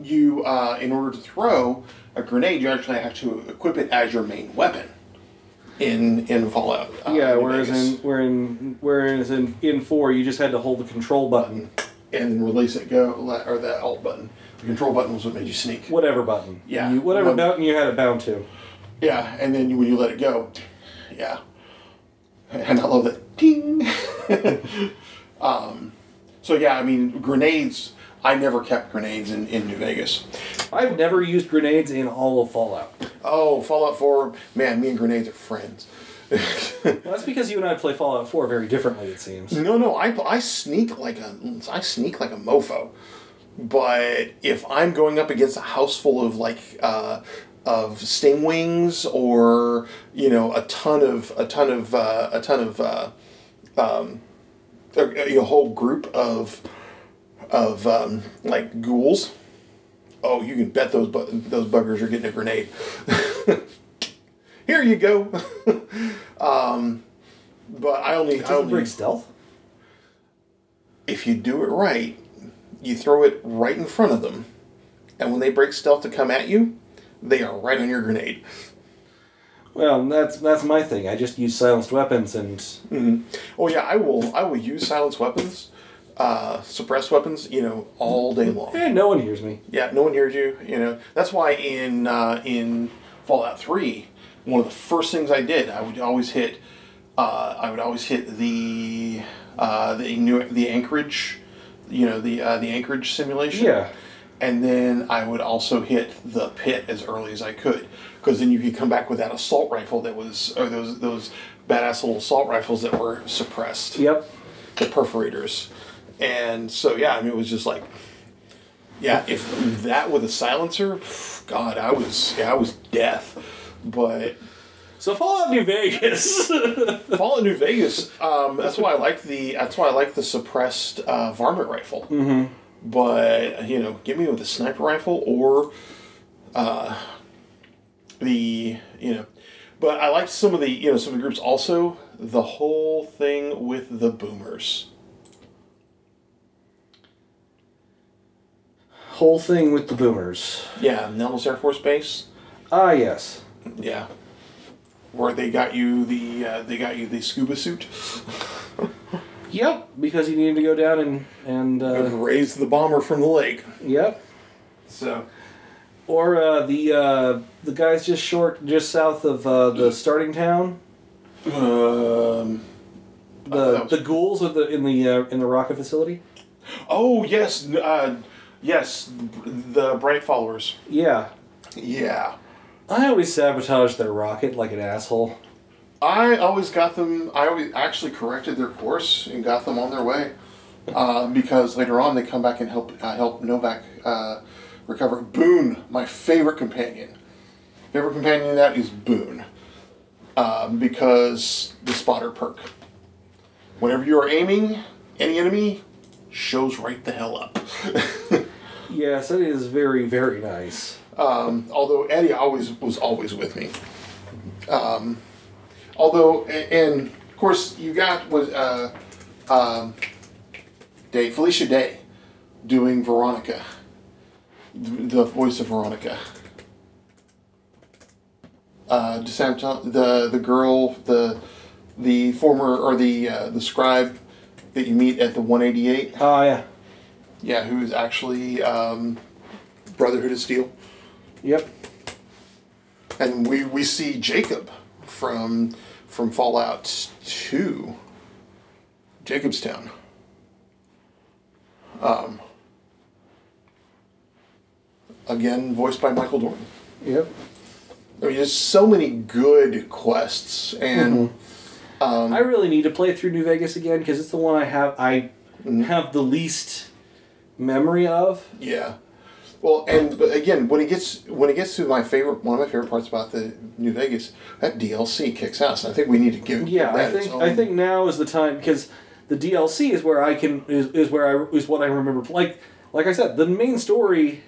you, uh, in order to throw a grenade, you actually have to equip it as your main weapon. In in Fallout. uh,
yeah,
New
whereas
Vegas.
in where in whereas in in four you just had to hold the control button,
and release it, go or that alt button. The control button was what made you sneak.
whatever button.
Yeah.
You, whatever button you had it bound to.
Yeah, and then you, when you let it go, yeah. And I love that ding. um, so yeah, I mean grenades. I never kept grenades in, in New Vegas.
I've never used grenades in all of Fallout.
Oh, Fallout Four, man, me and grenades are friends.
Well, that's because you and I play Fallout 4 very differently, it seems.
No, no, I, I sneak like a I sneak like a mofo. But if I'm going up against a house full of like uh, of stingwings or you know a ton of a ton of uh, a ton of uh, um, a, a whole group of of um, like ghouls, oh, you can bet those bu- those buggers are getting a grenade. Here you go. um, but I only I
Doesn't
only
break stealth?
if you do it right, you throw it right in front of them, and when they break stealth to come at you, they are right on your grenade.
Well, that's that's my thing. I just use silenced weapons, and
Oh yeah, I will. I will use silenced weapons, uh, suppressed weapons. You know, all day long.
eh, no one hears me.
Yeah, no one hears you. You know, that's why in uh, in Fallout Three, one of the first things I did, I would always hit. Uh, I would always hit the uh, the new the anchorage, you know the uh, the anchorage simulation.
Yeah.
And then I would also hit the pit as early as I could, because then you could come back with that assault rifle that was, or those those badass little assault rifles that were suppressed
Yep.
the perforators. And so yeah, I mean it was just like yeah, if that with a silencer, God, I was yeah, I was death. But
So Fallout New Vegas.
Fallout New Vegas, um, that's why I like the that's why I like the suppressed uh, varmint rifle. Mm-hmm. But you know, give me with a sniper rifle or uh, the you know, but I liked some of the you know some of the groups also the whole thing with the boomers.
Whole thing with the boomers.
Yeah, Nellis Air Force Base.
Ah, yes.
Yeah, where they got you the uh, they got you the scuba suit
Yep. Because he needed to go down and and uh,
and raise the bomber from the lake.
yep.
So
Or uh, the uh, the guys just short, just south of uh, the starting town.
um,
The the ghouls are the in the uh, in the rocket facility.
oh yes, uh, yes, the bright followers.
Yeah.
Yeah,
I always sabotage their rocket like an asshole.
I always got them. I always actually corrected their course and got them on their way. Uh, because later on they come back and help uh, help Novac uh, recover. Boone, my favorite companion. Favorite companion in that is Boone. Um, because the spotter perk. Whenever you are aiming, any enemy shows right the hell up.
Yes, it is very very nice.
Um, although Eddie always was always with me. Um, although, a- and of course, you got was uh, um, Day Felicia Day doing Veronica, the voice of Veronica. Uh, DeSanto, the the girl, the the former or the uh, the scribe that you meet at the 188.
Oh yeah.
Yeah, who is actually um, Brotherhood of Steel.
Yep.
and we we see Jacob from from Fallout Two. Jacobstown. Um. Again, voiced by Michael Dorn.
Yep.
I mean, there's so many good quests, and
I really need to play through New Vegas again because it's the one I have I have the least memory of.
yeah. Well, and but again, when it gets when it gets to my favorite, one of my favorite parts about the New Vegas, that DLC kicks ass. I think we need to give
Yeah, I think I think now is the time because the DLC is where I can is, is where I is what I remember. Like like I said, the main story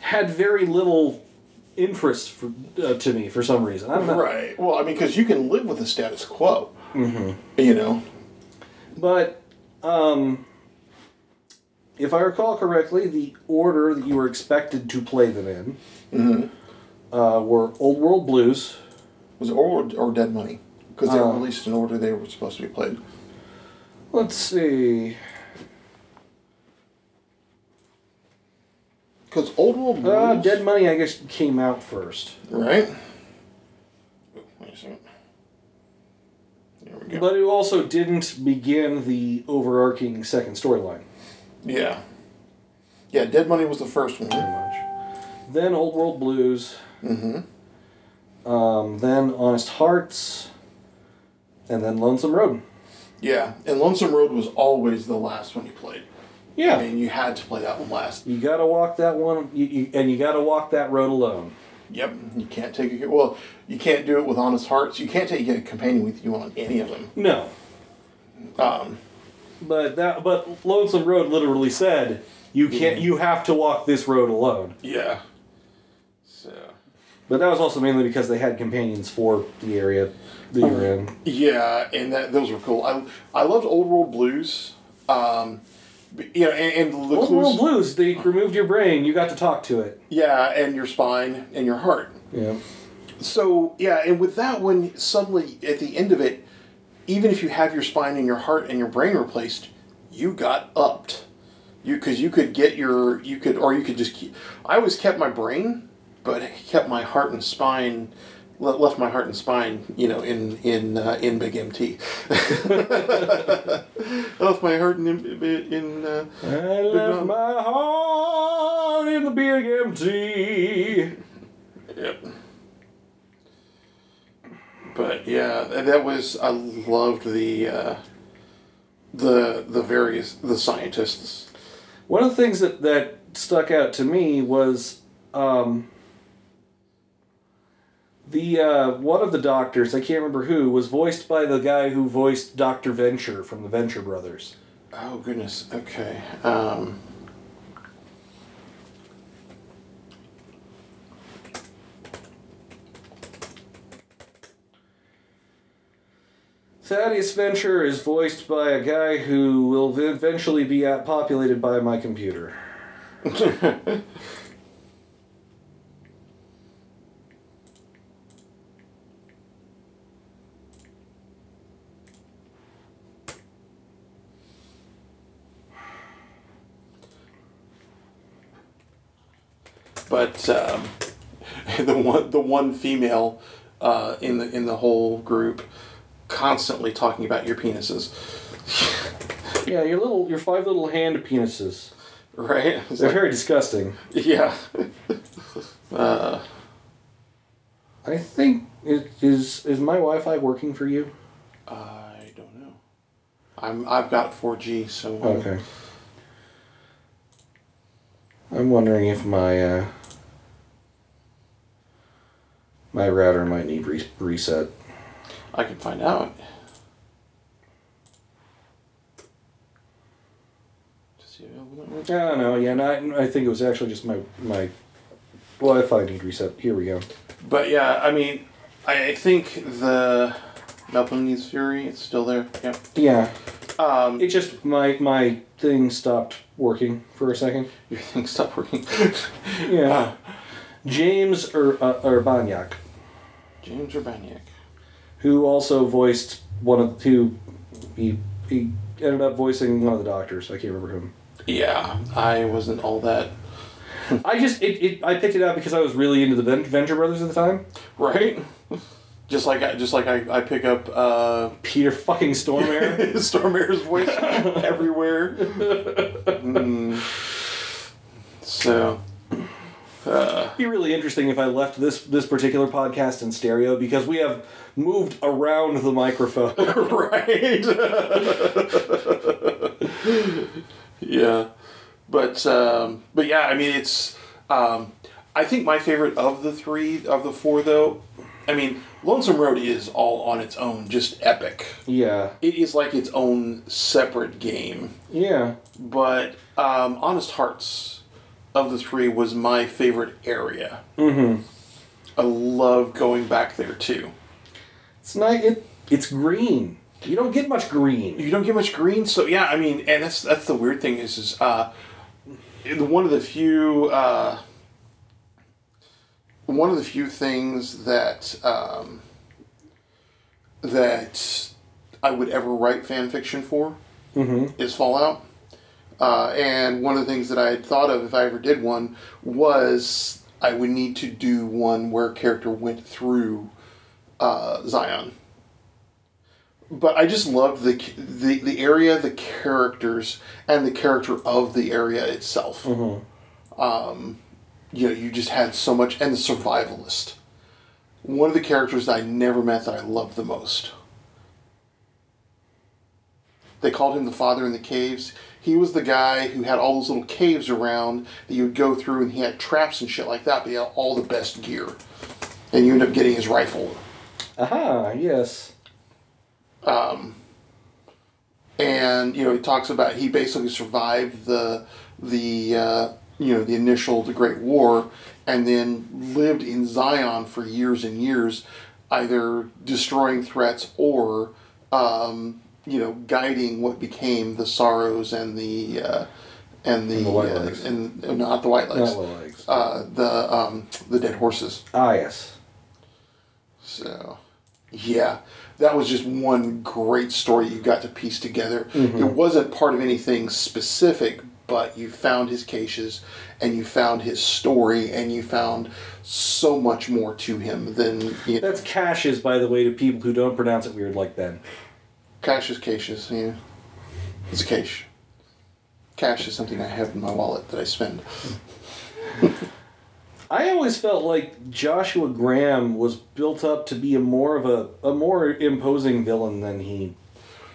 had very little interest for uh, to me for some reason. I don't know.
Right. Well, I mean, because you can live with the status quo. Mm-hmm. You know.
But um, if I recall correctly, the order that you were expected to play them in uh, were Old World Blues.
Was it or, or Dead Money? Because they were
Uh,
released in order they were supposed to be played.
Let's see.
Because Old World Blues.
Uh, Dead Money, I guess, came out first.
Right? Wait a second. There we go.
But it also didn't begin the overarching second storyline.
Yeah. Yeah, Dead Money was the first one.
Pretty much. Then Old World Blues. Mm-hmm. Um, then Honest Hearts. And then Lonesome Road.
Yeah, and Lonesome Road was always the last one you played.
Yeah.
I mean, you had to play that one last.
You gotta walk that one, you, you, and you gotta walk that road alone.
Yep. You can't take it. well. You can't do it with Honest Hearts. You can't take a companion with you on any of them.
No.
Um,
But that, but Lonesome Road literally said you can't, you have to walk this road alone.
yeah. So.
But that was also mainly because they had companions for the area that you're in.
Yeah, and that those were cool. I I loved Old World Blues. Um, you know, and, and the
Old
clues.
World Blues, they removed your brain, you got to talk to it.
Yeah, and your spine and your heart.
Yeah.
so yeah, and with that one, suddenly at the end of it, even if you have your spine and your heart and your brain replaced, you got upped. You because you could get your you could or you could just keep. I always kept my brain, but kept my heart and spine. Left my heart and spine, you know, in in uh, in Big MT. I left my heart in in. Uh,
I left my heart in the big empty.
Yep. But yeah, that was I loved the uh, the the various the scientists.
One of the things that, that stuck out to me was um, the uh, one of the doctors, I can't remember who, was voiced by the guy who voiced Doctor Venture from the Venture Brothers.
Oh goodness. Okay. Um,
Thaddeus Venture is voiced by a guy who will eventually be populated by my computer.
but um, the one the one female uh, in the in the whole group constantly talking about your penises,
Yeah, your little, your five little hand penises.
right? It's
They're
like-
very disgusting.
yeah.
uh, I think is is is my Wi-Fi working for you?
I don't know. I'm I've got four G, so um,
Okay. I'm wondering if my uh, my router might need re- reset.
I can find out.
I don't know. Yeah, not, I think it was actually just my my Wi-Fi need reset. Here we go.
But yeah, I mean, I, I think the Melpomene Fury it's still there. Yep.
Yeah,
Um,
it just my my thing stopped working for a second.
your thing stopped working.
Yeah. James Ur- uh, Urbaniak,
James Urbaniak.
Who also voiced one of the two, he he ended up voicing one of the doctors. I can't remember whom.
Yeah, I wasn't all that
I just it, it I picked it out because I was really into the Ven- Venture Brothers at the time.
right. Just like I, just like I, I pick up uh,
Peter fucking Stormare.
Stormare's voice everywhere. Mm. So,
It'd be really interesting if I left this this particular podcast in stereo because we have moved around the microphone.
right. yeah, but um, but yeah, I mean it's. Um, I think my favorite of the three of the four, though. I mean, Lonesome Road is all on its own, just epic.
yeah,
It is like its own separate game.
yeah.
But um, Honest Hearts of the three was my favorite area. Mm-hmm. I love going back there too.
It's not it. It's green. You don't get much green.
You don't get much green, so yeah. I mean, and that's that's the weird thing is is uh, one of the few uh, one of the few things that um, that I would ever write fan fiction for is Fallout. Uh, and one of the things that I had thought of if I ever did one was I would need to do one where a character went through uh, Zion but I just loved the the the area, the characters, and the character of the area itself. Um, you know, you just had so much, and the survivalist. One of the characters that I never met that I loved the most. They called him the father in the caves. He was the guy who had all those little caves around that you would go through, and he had traps and shit like that. But he had all the best gear, and you end up getting his rifle.
Aha. Yes. Um.
and you know he talks about he basically survived the the uh, you know the initial the Great War and then lived in Zion for years and years, either destroying threats or um, you know guiding what became the sorrows and the uh, and the,
And the White
uh,
Legs.
and uh, not the white legs
Not the legs.
uh, the um, the dead horses
Ah, yes.
So, yeah, that was just one great story you got to piece together. It wasn't part of anything specific, but you found his caches and you found his story and you found so much more to him than you know,
That's caches, by the way, to people who don't pronounce it weird like Ben.
caches, caches. Yeah, it's a cache. Cash is something I have in my wallet that I spend.
I always felt like Joshua Graham was built up to be a more of a, a more imposing villain than he.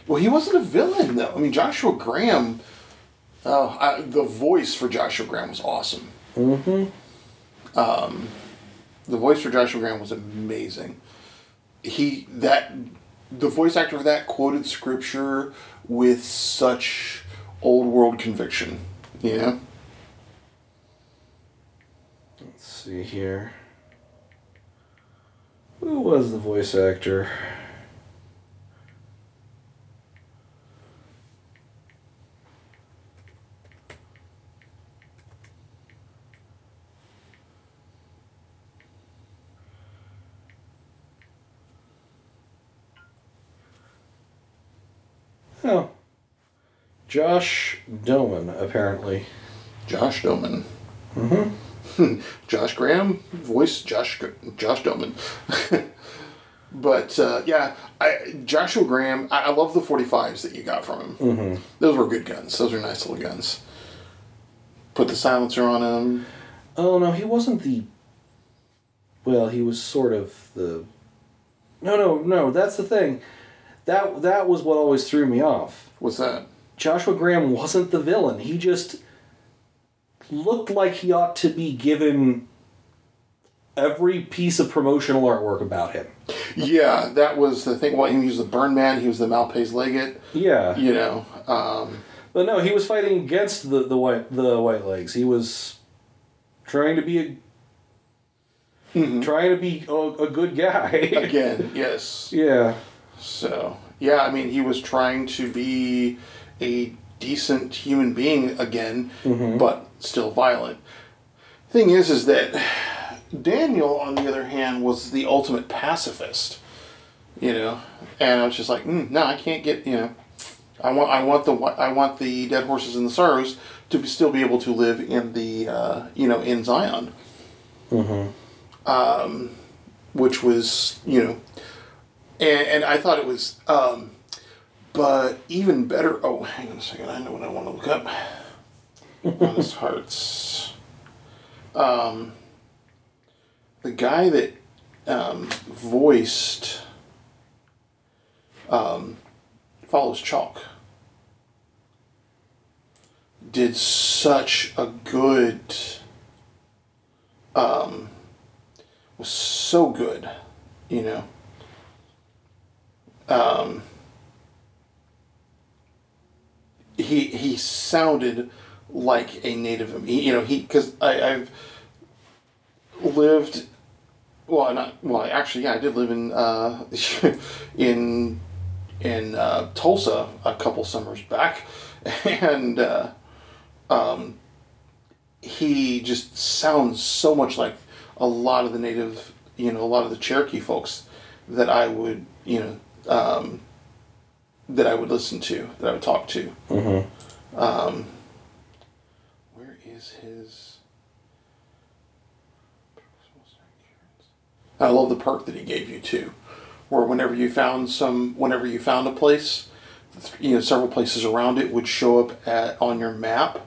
Well, he wasn't a villain though. I mean, Joshua Graham. Oh, I, the voice for Joshua Graham was awesome. Mm-hmm. Um, the voice for Joshua Graham was amazing. He that the voice actor for that quoted scripture with such old world conviction. Know.
Let's see here. Who was the voice actor? Oh. Josh Doman, apparently.
Josh Doman. Mm-hmm. Josh Graham, voice Josh Josh Doman. but uh, yeah, I, Joshua Graham. I, I love the forty fives that you got from him. Mm-hmm. Those were good guns. Those are nice little guns. Put the silencer on him.
Oh no, he wasn't the. Well, he was sort of the. No, no, no. That's the thing. That that was what always threw me off.
What's that?
Joshua Graham wasn't the villain. He just looked like he ought to be given every piece of promotional artwork about him.
Yeah, that was the thing. Well, he was the Burn Man. He was the Malpais Legate.
Yeah.
You know. Um,
But no, he was fighting against the, the white the white legs. He was trying to be a trying to be a, a good guy.
again, yes.
yeah.
So yeah, I mean, he was trying to be a decent human being again, but still violent. Thing is, is that Daniel, on the other hand, was the ultimate pacifist. You know, and I was just like, mm, no, I can't get. You know, I want, I want the, I want the dead horses and the sorrows to be, still be able to live in the, uh, you know, in Zion. Um, which was, you know, and, and I thought it was, um, but even better. Oh, hang on a second. I know what I want to look up. Honest Hearts. Um, the guy that um, voiced um, Follows-Chalk did such a good um, was so good you know um, he he sounded like a native you know he because I've lived well not well actually yeah I did live in uh, in in uh, Tulsa a couple summers back. And uh, um, he just sounds so much like a lot of the native you know a lot of the Cherokee folks that I would you know um, that I would listen to, that I would talk to. Um, where is his? I love the perk that he gave you too, where whenever you found some, whenever you found a place, you know, several places around it would show up at on your map.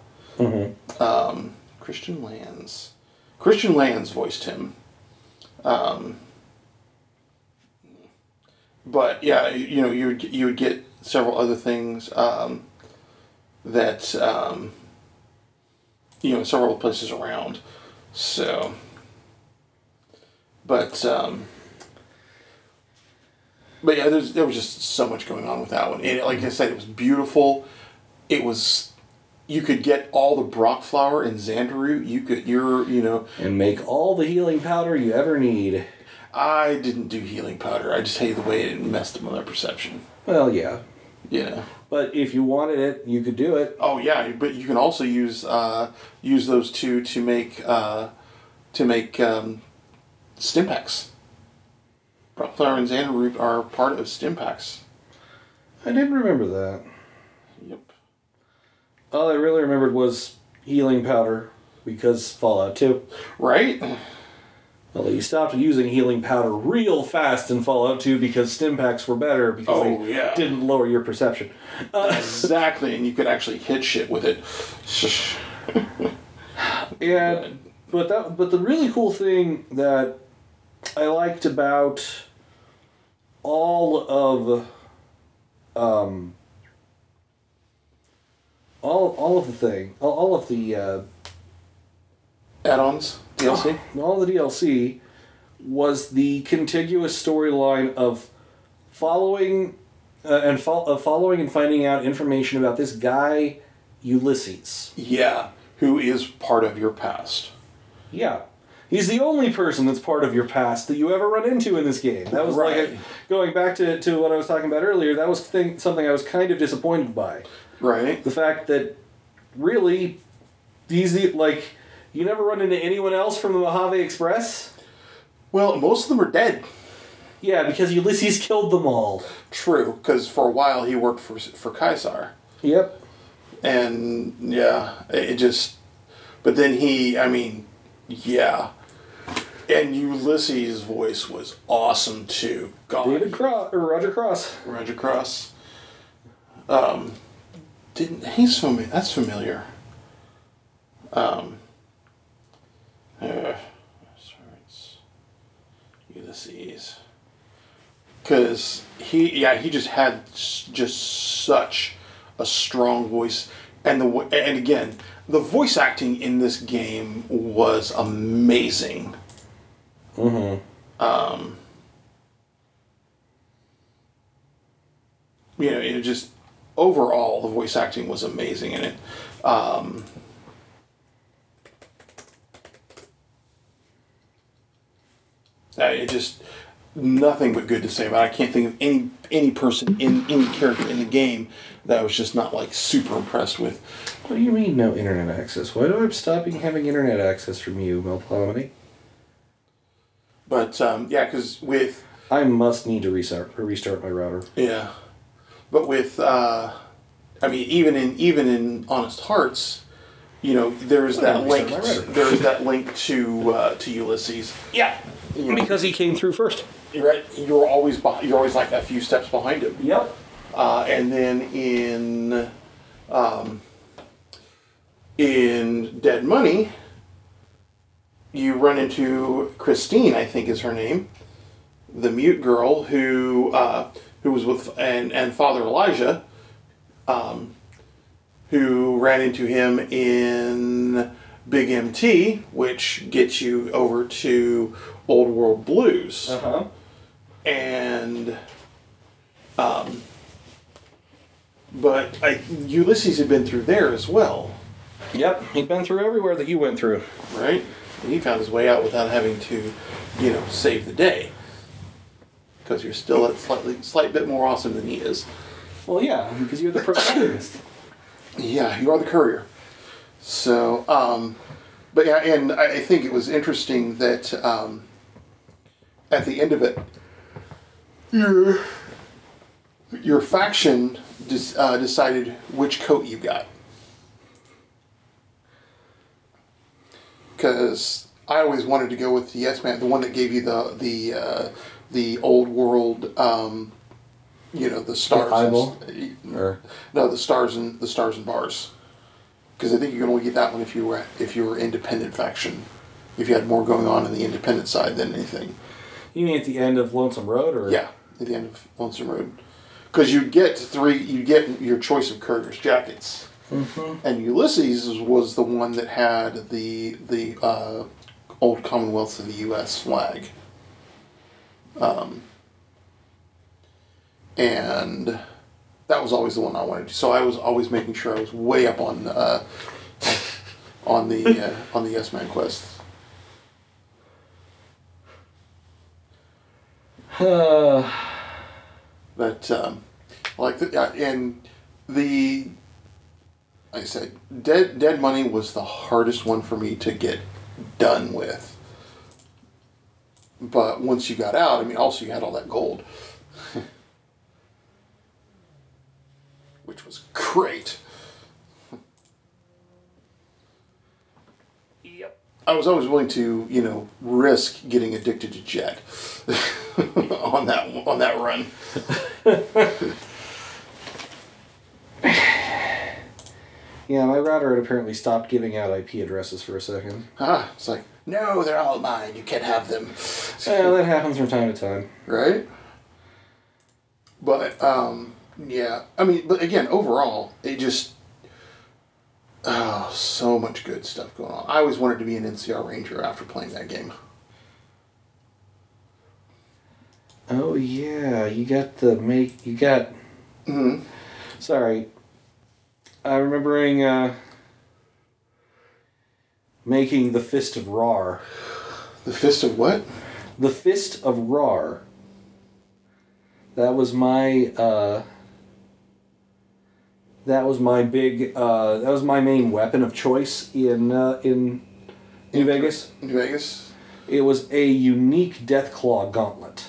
Um, Christian Lanz, Christian Lanz voiced him. Um, but yeah, you know, you would you would get several other things um, that um, you know several places around. So, but um, but yeah, there's there was just so much going on with that one. And like I said, it was beautiful. It was. You could get all the Broc flower in Xander root. You could, you're, you know,
And make all the healing powder you ever need.
I didn't do healing powder. I just hate the way it messed up my perception.
Well, yeah.
You know.
But if you wanted it, you could do it.
Oh yeah, but you can also use uh, use those two to make uh, to make um, stim packs. Flower and Xander root are part of Stimpaks.
I didn't remember that.
Yep.
All I really remembered was healing powder because Fallout 2.
Right?
Although you stopped using healing powder real fast in Fallout 2 because stim packs were better because
Oh,
they
yeah.
didn't lower your perception.
exactly, and you could actually hit shit with it.
And but that but the really cool thing that I liked about all of um all all of the thing all, all of the uh,
Add-ons, DLC.
all the DLC was the contiguous storyline of following uh, and fo- uh, following and finding out information about this guy Ulysses.
Yeah, who is part of your past.
Yeah. He's the only person that's part of your past that you ever run into in this game. That was like a, going back to, to what I was talking about earlier. That was thing, something I was kind of disappointed by.
Right.
The fact that really these like you never run into anyone else from the Mojave Express.
Well, most of them are dead.
Yeah, because Ulysses killed them all.
True, because for a while he worked for for Caesar,
Yep.
and yeah, it it just. But then he, I mean, yeah, and Ulysses' voice was awesome too. God,
David Cross or Roger Cross.
Roger Cross. Um, didn't he's familiar? That's familiar. Um. Uh, sorry, it's Ulysses. Because he, yeah, he just had just such a strong voice, and the and again, the voice acting in this game was amazing. Um you know, it just overall the voice acting was amazing in it. Um, it just nothing but good to say about. it. I can't think of any any person in any character in the game that I was just not like super impressed with.
What do you mean no internet access? Why do I stop having internet access from you, Mel Melpomene?
But um, yeah, because with
I must need to restart restart my router.
Yeah, but with uh, I mean, even in even in Honest Hearts, you know, there is that link.
I read it.
There is that link to uh, to Ulysses.
Yeah.
You know,
Because he came through first.
you're right. You're always beh- you're always like a few steps behind him.
Yep.
Uh, and then in um, in Dead Money, you run into Christine. I think is her name, the mute girl who uh, who was with and and Father Elijah, um, who ran into him in Big MT, which gets you over to Old World Blues
Uh huh.
and um, but I, Ulysses had been through there as well,
Yep. He'd been through everywhere that you went through.
right? And he found his way out without having to, you know, save the day. Because you're still a slightly, slight bit more awesome than he is.
Well, yeah, because you're the protagonist.
Yeah, you are the courier. So, um, but yeah, and I, think it was interesting that um, at the end of it, your your faction dis, uh, decided which coat you got. Because I always wanted to go with the Yes Man, the one that gave you the the uh, the old world, um, you know, the stars.
eyeball?
and-
or
no, the stars and the stars and bars. Because I think you can only get that one if you were if you were independent faction. If you had more going on in the independent side than anything.
you mean at the end of Lonesome Road, or
Yeah, at the end of Lonesome Road. Because you get three, you get your choice of courier's jackets. And Ulysses was the one that had the the uh, old Commonwealth of the U.S. flag. Um, and that was always the one I wanted. To. So I was always making sure I was way up on uh, on the uh, on the Yes Man quest. But um, like the, uh, and the like I said, dead dead money was the hardest one for me to get done with. But once you got out, I mean, also you had all that gold, which was great. Yep. I was always willing to, you know, risk getting addicted to Jet on that on that run.
Yeah, my router had apparently stopped giving out IP addresses for a second.
Ah, it's like, no, they're all mine. You can't have them.
Yeah, that happens from time to time.
right? But um, yeah, I mean, but again, overall, it just oh, so much good stuff going on. I always wanted to be an NCR Ranger after playing that game.
Oh yeah, you got the make. You got.
Mm-hmm.
Sorry. I'm remembering uh, making the Fist of Rawr.
The Fist of what?
The Fist of Rawr. That was my. Uh, that was my big. Uh, that was my main weapon of choice in uh, in New Vegas.
New Vegas.
It was a unique Deathclaw gauntlet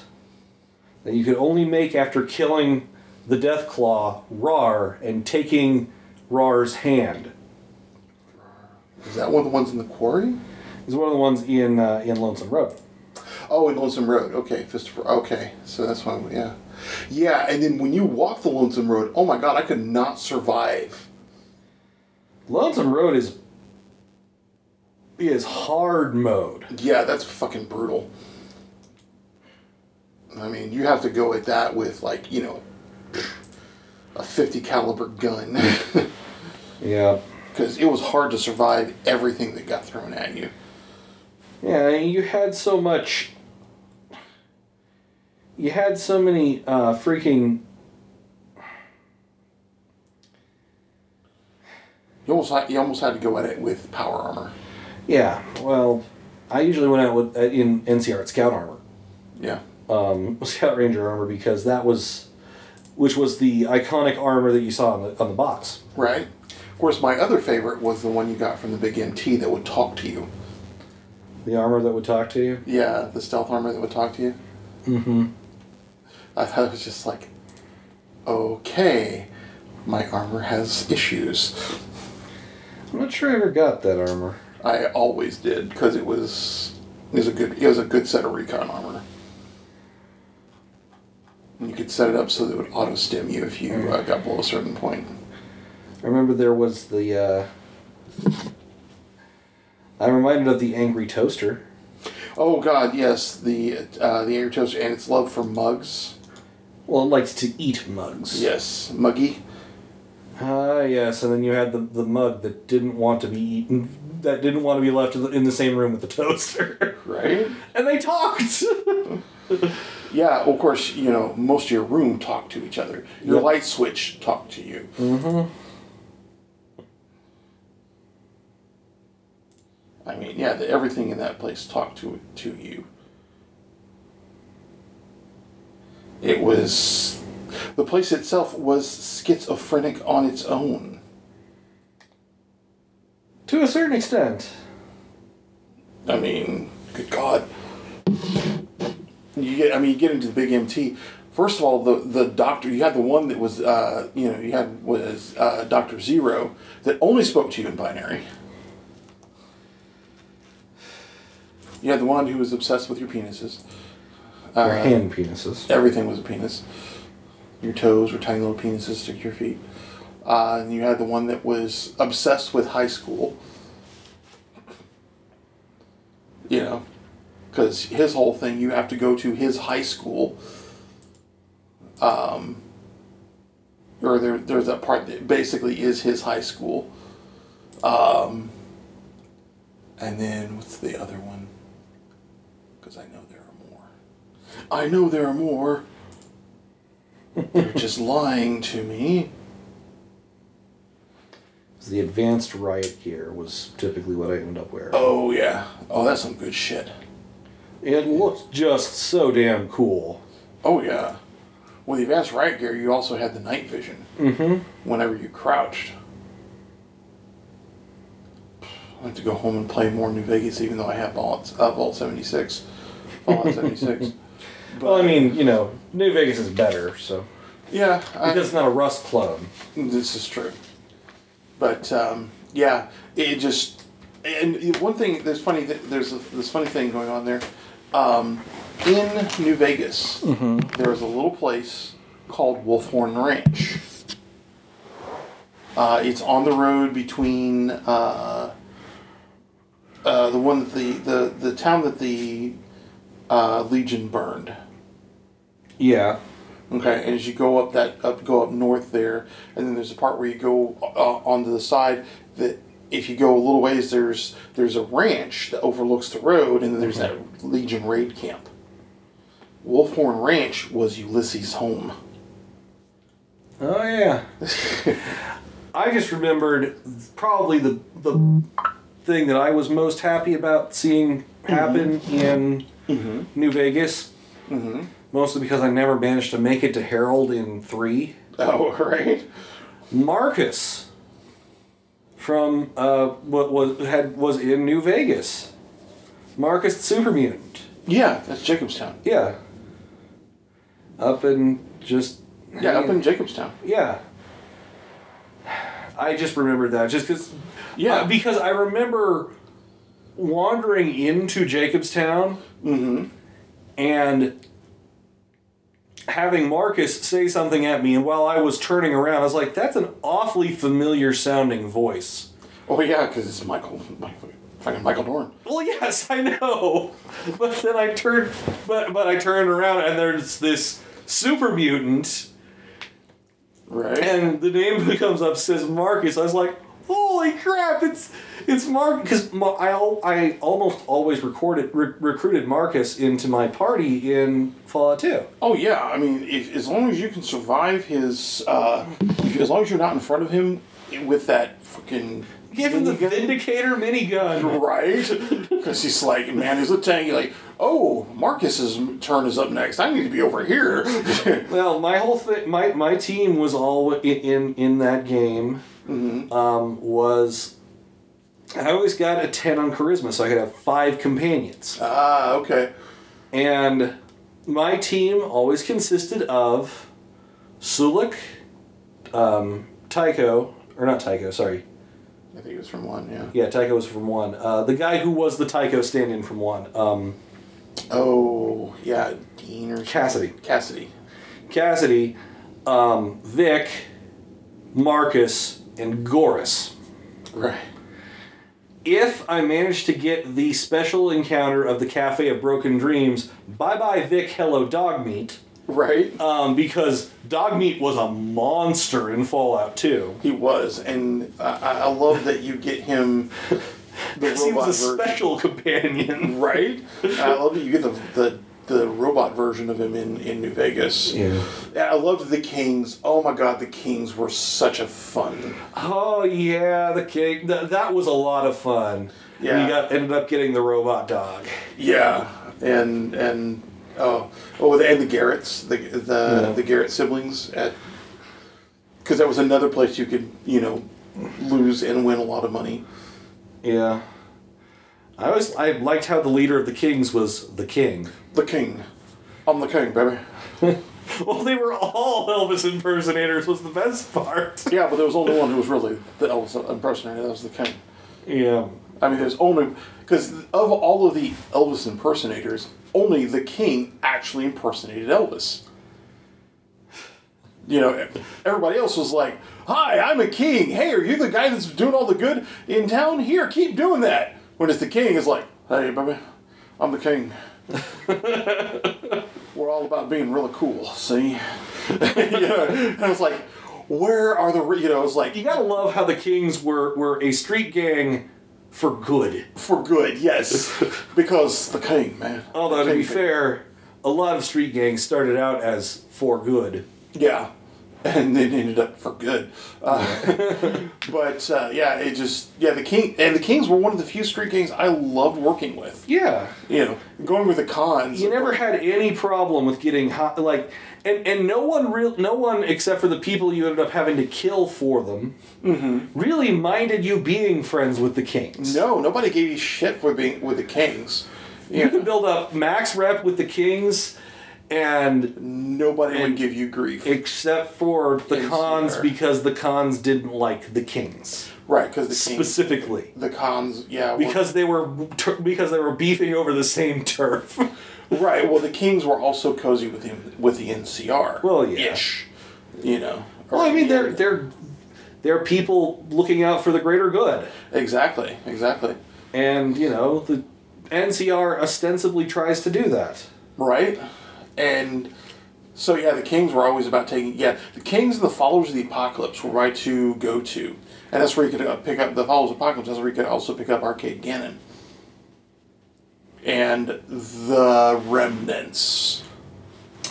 that you could only make after killing the Deathclaw Rawr and taking Rawr's hand.
Is that one of the ones in the quarry?
Is one of the ones in uh, in Lonesome Road.
Oh, in Lonesome Road. Okay, Fist of Okay, so that's one. Yeah, yeah. And then when you walk the Lonesome Road, oh my God, I could not survive.
Lonesome Road is is hard mode.
Yeah, that's fucking brutal. I mean, you have to go at that with like you know a fifty caliber gun
Yeah.
because it was hard to survive everything that got thrown at you.
Yeah, you had so much. You had so many uh, freaking.
You almost had, you almost had to go at it with power armor.
Yeah, well, I usually went out with uh, in NCR at Scout armor,
Yeah.
um, Scout Ranger armor, because that was, which was the iconic armor that you saw on the on the box.
Right. Of course, my other favorite was the one you got from the Big MT that would talk to you.
The armor that would talk to you.
Yeah, the stealth armor that would talk to you.
Mm-hmm.
I thought it was just like, okay, my armor has issues.
I'm not sure I ever got that armor.
I always did because it was it was a good it was a good set of recon armor. And you could set it up so that it would auto stim you if you uh, got below a certain point.
I remember there was the. Uh, I'm reminded of the angry toaster.
Oh God, yes, the uh, the air toaster and its love for mugs.
Well, it likes to eat mugs.
Yes, muggy.
Ah, yes, and then you had the, the mug that didn't want to be eaten, that didn't want to be left in the, same room with the toaster.
Right?
and they talked!
Yeah, of course, you know, most of your room talk to each other. Your
Yep.
light switch talk to you.
mm-hmm.
I mean, yeah, the, everything in that place talked to to you. It was the place itself was schizophrenic on its own.
To a certain extent.
I mean, good God. You get, I mean, you get into the big MT. First of all, the the doctor you had the one that was, uh, you know, you had was uh, Doctor Zero that only spoke to you in binary. You had the one who was obsessed with your penises.
Or
Uh,
hand penises.
Everything was a penis. Your toes were tiny little penises to your feet. Uh, and you had the one that was obsessed with high school. You know, because his whole thing, you have to go to his high school. Um, or there, there's that part that basically is his high school. Um, and then what's the other one? Because I know there are more. I know there are more. You're just lying to me.
The advanced riot gear was typically what I ended up wearing.
Oh yeah. Oh, that's some good shit.
It looked just so damn cool.
Oh yeah. With the advanced riot gear, you also had the night vision.
Mm-hmm.
Whenever you crouched. I have to go home and play more New Vegas, even though I have Vault, uh, Vault 76. Fallout 76.
Well, I mean, you know, New Vegas is better, so
Yeah, I,
because it's not a Rust clone.
This is true. But um, yeah, it just and one thing there's funny there's a, this funny thing going on there. Um, in New Vegas, there is a little place called Wolfhorn Ranch. Uh, it's on the road between uh, uh, the one that the, the the town that the uh, Legion burned.
Yeah.
Okay, and as you go up that up go up north there, and then there's a part where you go uh, onto the side that if you go a little ways, there's there's a ranch that overlooks the road, and then there's that Legion raid camp. Wolfhorn Ranch was Ulysses' home.
Oh yeah. I just remembered probably the the thing that I was most happy about seeing happen in New Vegas. Mostly because I never managed to make it to Harold in three.
Oh, right.
Marcus from uh, what was had was in New Vegas. Marcus the Super Mutant.
Yeah, that's Jacobstown.
Yeah. Up in just
Yeah, up in Jacobstown.
yeah. I just remembered that just because
Yeah.
Uh, because I remember wandering into Jacobstown mm-hmm. and having Marcus say something at me, and while I was turning around, I was like, "That's an awfully familiar sounding voice."
Oh yeah, because it's Michael, Michael, fucking Michael Dorn.
Well, yes, I know, but then I turned, but but I turned around and there's this super mutant,
Right.
and the name that comes up says Marcus. I was like, "Holy crap! It's it's Mark." Because I al- I almost always recorded re- recruited Marcus into my party in Fallout Two.
Oh yeah, I mean, if as long as you can survive his, uh, as long as you're not in front of him with that fucking
Give him the
minigun,
Vindicator minigun.
right? Because he's like, man, he's a tank. You're like, oh, Marcus's turn is up next. I need to be over here.
Well, my whole thing, my my team was all in in, in that game. Um, was I always got a ten on charisma, so I could have five companions,
ah, okay.
and my team always consisted of Sulik, um, Tycho, or not Tycho, sorry,
I think it was from one. Yeah.
yeah, Tycho was from one. Uh, the guy who was the Tycho stand-in from one, um,
Oh yeah, Dean or.
Cassidy.
Cassidy.
Cassidy, um, Vic, Marcus, and Goris.
Right.
if I manage to get the special encounter of the Cafe of Broken Dreams, bye bye Vic, hello dog meat.
Right.
Um, because dog meat was a monster in Fallout 2.
He was, and I, I love that you get him. The
He
robot
was a
version.
special companion.
Right. I love that you get the the the robot version of him in in New Vegas.
Yeah.
I loved the Kings. Oh my God, the Kings were such a fun.
Oh yeah, the king. Th- that was a lot of fun.
Yeah.
We got ended up getting the robot dog.
Yeah, and and oh oh, and the Garrets, the the
Yeah.
the Garret siblings at because that was another place you could you know lose and win a lot of money.
Yeah. I always I liked how the leader of the kings was the king.
The King, I'm the King, baby.
Well, they were all Elvis impersonators. Was the best part.
Yeah, but there was only one who was really the Elvis impersonator. That was the King.
Yeah.
I mean, there's only because of all of the Elvis impersonators, only the King actually impersonated Elvis. You know, everybody else was like, "Hi, I'm a king. Hey, are you the guy that's doing all the good in town? Here, keep doing that." When it's the king, it's like, "Hey, baby, I'm the king." We're all about being really cool. See, you know, and it's like, where are the re-" you know? It's like
You gotta love how the Kings were were a street gang for good.
for good, yes, because the king, man.
Although
The
to be
king-
fair, a lot of street gangs started out as for good.
yeah, and then ended up for good. Uh, but uh, yeah, it just yeah the king and the kings were one of the few street gangs I loved working with.
Yeah.
You know, going with the cons.
You never had any problem with getting hot, like, and and no one real, no one except for the people you ended up having to kill for them, really minded you being friends with the Kings.
No, nobody gave you shit for being with the kings.
You can build up max rep with the kings, and
Nobody would give you grief.
except for the cons because the cons didn't like the kings
right, because the king,
specifically
the cons, yeah.
because they were because they were beefing over the same turf.
right, well, the kings were also cozy with the, with the NCR.
Well, yeah.
Ish. You know.
well, I mean they're
Yeah.
they're they're people looking out for the greater good,
Exactly, exactly.
and you know the NCR ostensibly tries to do that.
Right? And so, yeah, the kings were always about taking. Yeah, the kings and the followers of the apocalypse were right to go to. And that's where you could uh, pick up the followers of the apocalypse, that's where you could also pick up Arcade Gannon. And the remnants.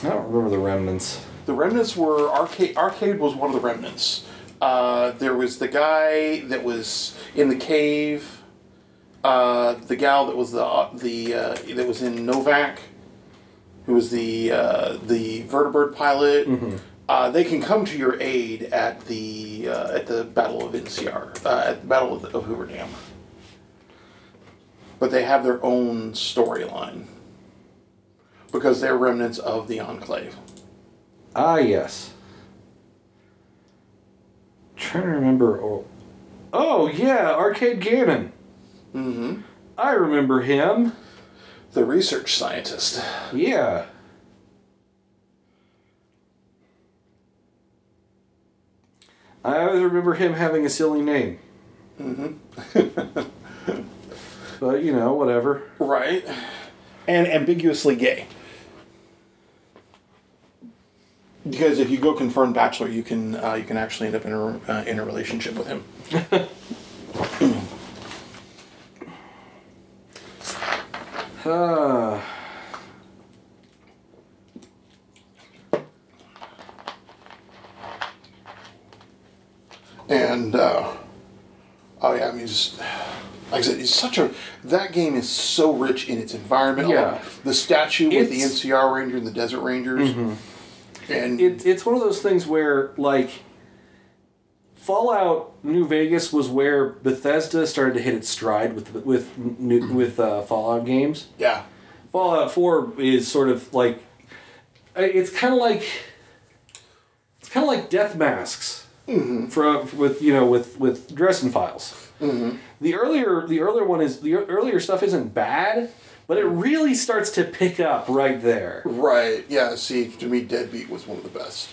I don't remember the remnants.
The remnants were arcade. Arcade was one of the remnants. Uh, there was the guy that was in the cave. Uh, the gal that was the uh, the uh, that was in Novac, who was the uh, the vertibird pilot. Uh, they can come to your aid at the uh, at the Battle of NCR, uh, at the Battle of, of Hoover Dam. But they have their own storyline because they're remnants of the Enclave.
Ah, yes. trying to remember. Oh, oh yeah, Arcade Gannon.
Mm-hmm.
I remember him.
The research scientist.
Yeah. I always remember him having a silly name. Mm-hmm. but you know, whatever.
Right. And ambiguously gay. Because if you go confirmed bachelor, you can uh, you can actually end up in a uh, in a relationship with him.
Ah.
And uh, oh yeah, I mean, just like I said, it's such a that game is so rich in its environment.
Yeah.
The statue with the NCR Ranger and the Desert Rangers, and
it, it's one of those things where like Fallout New Vegas was where Bethesda started to hit its stride with with new, with uh, Fallout games.
yeah,
Fallout Four is sort of like it's kind of like it's kind of like Death Masks mm-hmm. from uh, with you know with with Dresden Files. Mm-hmm. The earlier the earlier one is the earlier stuff isn't bad, but it really starts to pick up right there.
Right. Yeah. See, to me, Deadbeat was one of the best.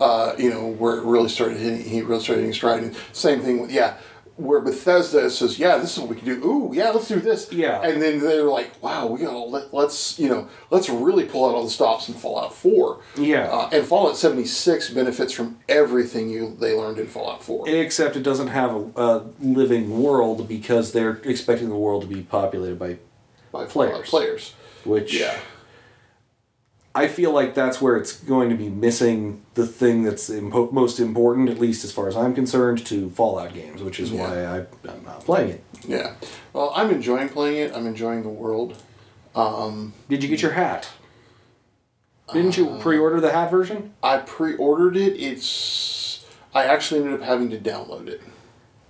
Uh, you know, where it really started hitting. He really started hitting stride. And same thing with yeah, where Bethesda says, "Yeah, this is what we can do." Ooh, yeah, let's do this.
Yeah.
And then they're like, "Wow, we gotta let, let's you know let's really pull out all the stops in Fallout Four.
Yeah.
Uh, and Fallout seventy six benefits from everything you they learned in Fallout Four.
Except it doesn't have a, a living world because they're expecting the world to be populated by
by
players.
Fallout players.
which
Yeah.
I feel like that's where it's going to be missing the thing that's impo- most important, at least as far as I'm concerned, to Fallout games, which is why I, I'm not playing it.
Yeah. Well, I'm enjoying playing it. I'm enjoying the world.
Did you get your hat? Didn't you
Uh,
pre-order the hat version?
I pre-ordered it. It's I actually ended up having to download it.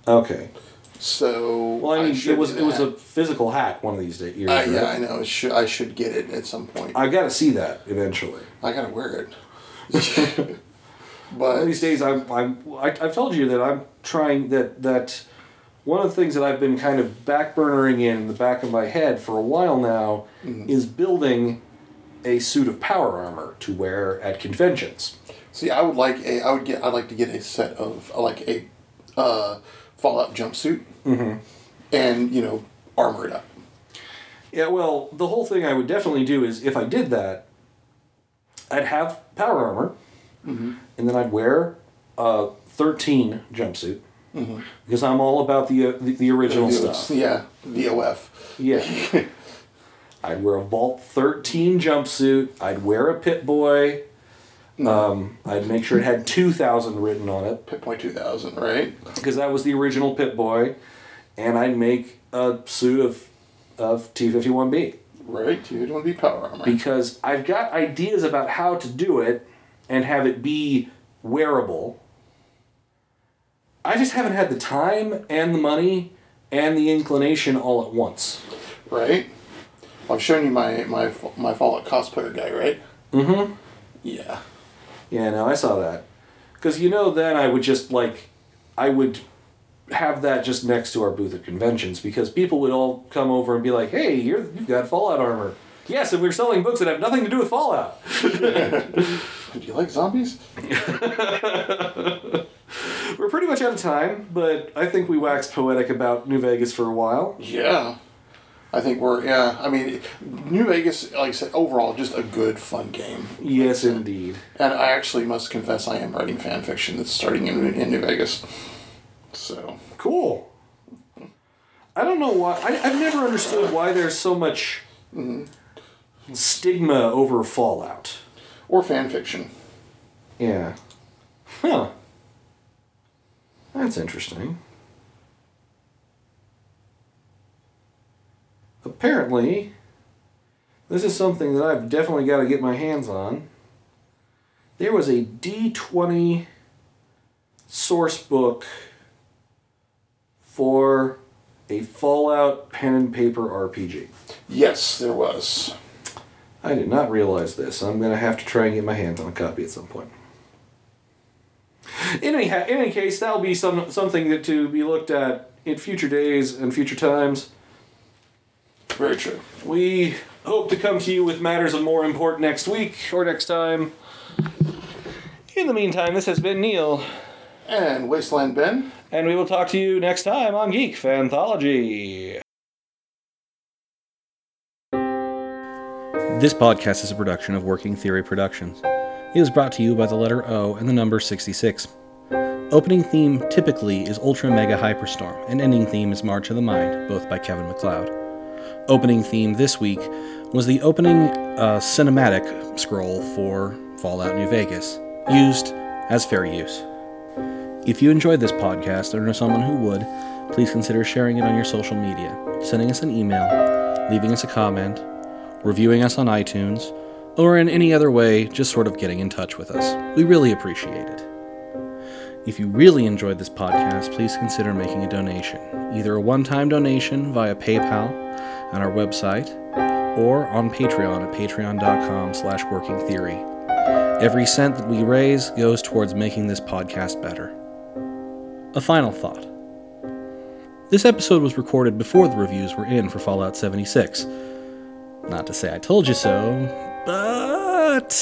Okay.
So
Well, I mean,
should
it was it was a physical hat one of these days. Years,
Uh, yeah,
right?
I know. Should, I should get it at some point.
I got to see that eventually.
I gotta wear it.
One of
but
these days, I'm, I'm, I, I've told you that I'm trying that that one of the things that I've been kind of backburnering in the back of my head for a while now is building a suit of power armor to wear at conventions.
see, I would like a. I would get. I'd like to get a set of like a uh, Fallout jumpsuit,
Mm-hmm.
and you know, armor it up.
Yeah, well, the whole thing I would definitely do is if I did that, I'd have power armor, and then I'd wear a 13 jumpsuit because I'm all about the uh, the, the original stuff.
Yeah, VOF.
Yeah. I'd wear a Vault 13 jumpsuit. I'd wear a Pip-Boy. Um, I'd make sure it had 2000 written on it
Pip-Boy 2000, right?
because that was the original Pip-Boy. And I'd make a suit of, of T51B
Right. You want to be power armor.
because I've got ideas about how to do it and have it be wearable. I just haven't had the time and the money and the inclination all at once.
right? I've shown you my my my Fallout cosplayer guy, right?
Mm-hmm.
Yeah.
Yeah, no, I saw that. Because you know, then I would just like, I would have that just next to our booth at conventions because people would all come over and be like, "Hey, you're, you've got Fallout armor." Yes, and we're selling books that have nothing to do with Fallout.
Do you like zombies?
We're pretty much out of time, but I think we waxed poetic about New Vegas for a while.
Yeah. I think we're yeah. I mean, New Vegas, like I said, overall, just a good, fun game.
Yes, indeed.
And I actually must confess, I am writing fan fiction that's starting in, in New Vegas. So
Cool. I don't know why. I, I've never understood why there's so much stigma over Fallout.
or fan fiction.
Yeah. Huh. That's interesting. Apparently, this is something that I've definitely got to get my hands on. There was a D20 source book for a Fallout pen and paper RPG.
Yes, there was.
I did not realize this. I'm going to have to try and get my hands on a copy at some point. In any, ha- in any case, that'll be some something that to be looked at in future days and future times.
Very true.
We hope to come to you with matters of more import next week or next time. In the meantime, this has been Neil,
And Wasteland Ben.
And we will talk to you next time on Geek Fanthology. This podcast is a production of Working Theory Productions. It was brought to you by the letter O and the number 66. Opening theme typically is Ultra Mega Hyperstorm, and ending theme is March of the Mind, both by Kevin MacLeod. Opening theme this week was the opening uh, cinematic scroll for Fallout New Vegas, used as fair use. If you enjoyed this podcast or know someone who would, please consider sharing it on your social media, sending us an email, leaving us a comment, reviewing us on iTunes, or in any other way, just sort of getting in touch with us. We really appreciate it. If you really enjoyed this podcast, please consider making a donation, either a one-time donation via PayPal on our website, or on Patreon at patreon.com slash working theory. Every cent that we raise goes towards making this podcast better. A final thought. This episode was recorded before the reviews were in for Fallout 76. Not to say I told you so, but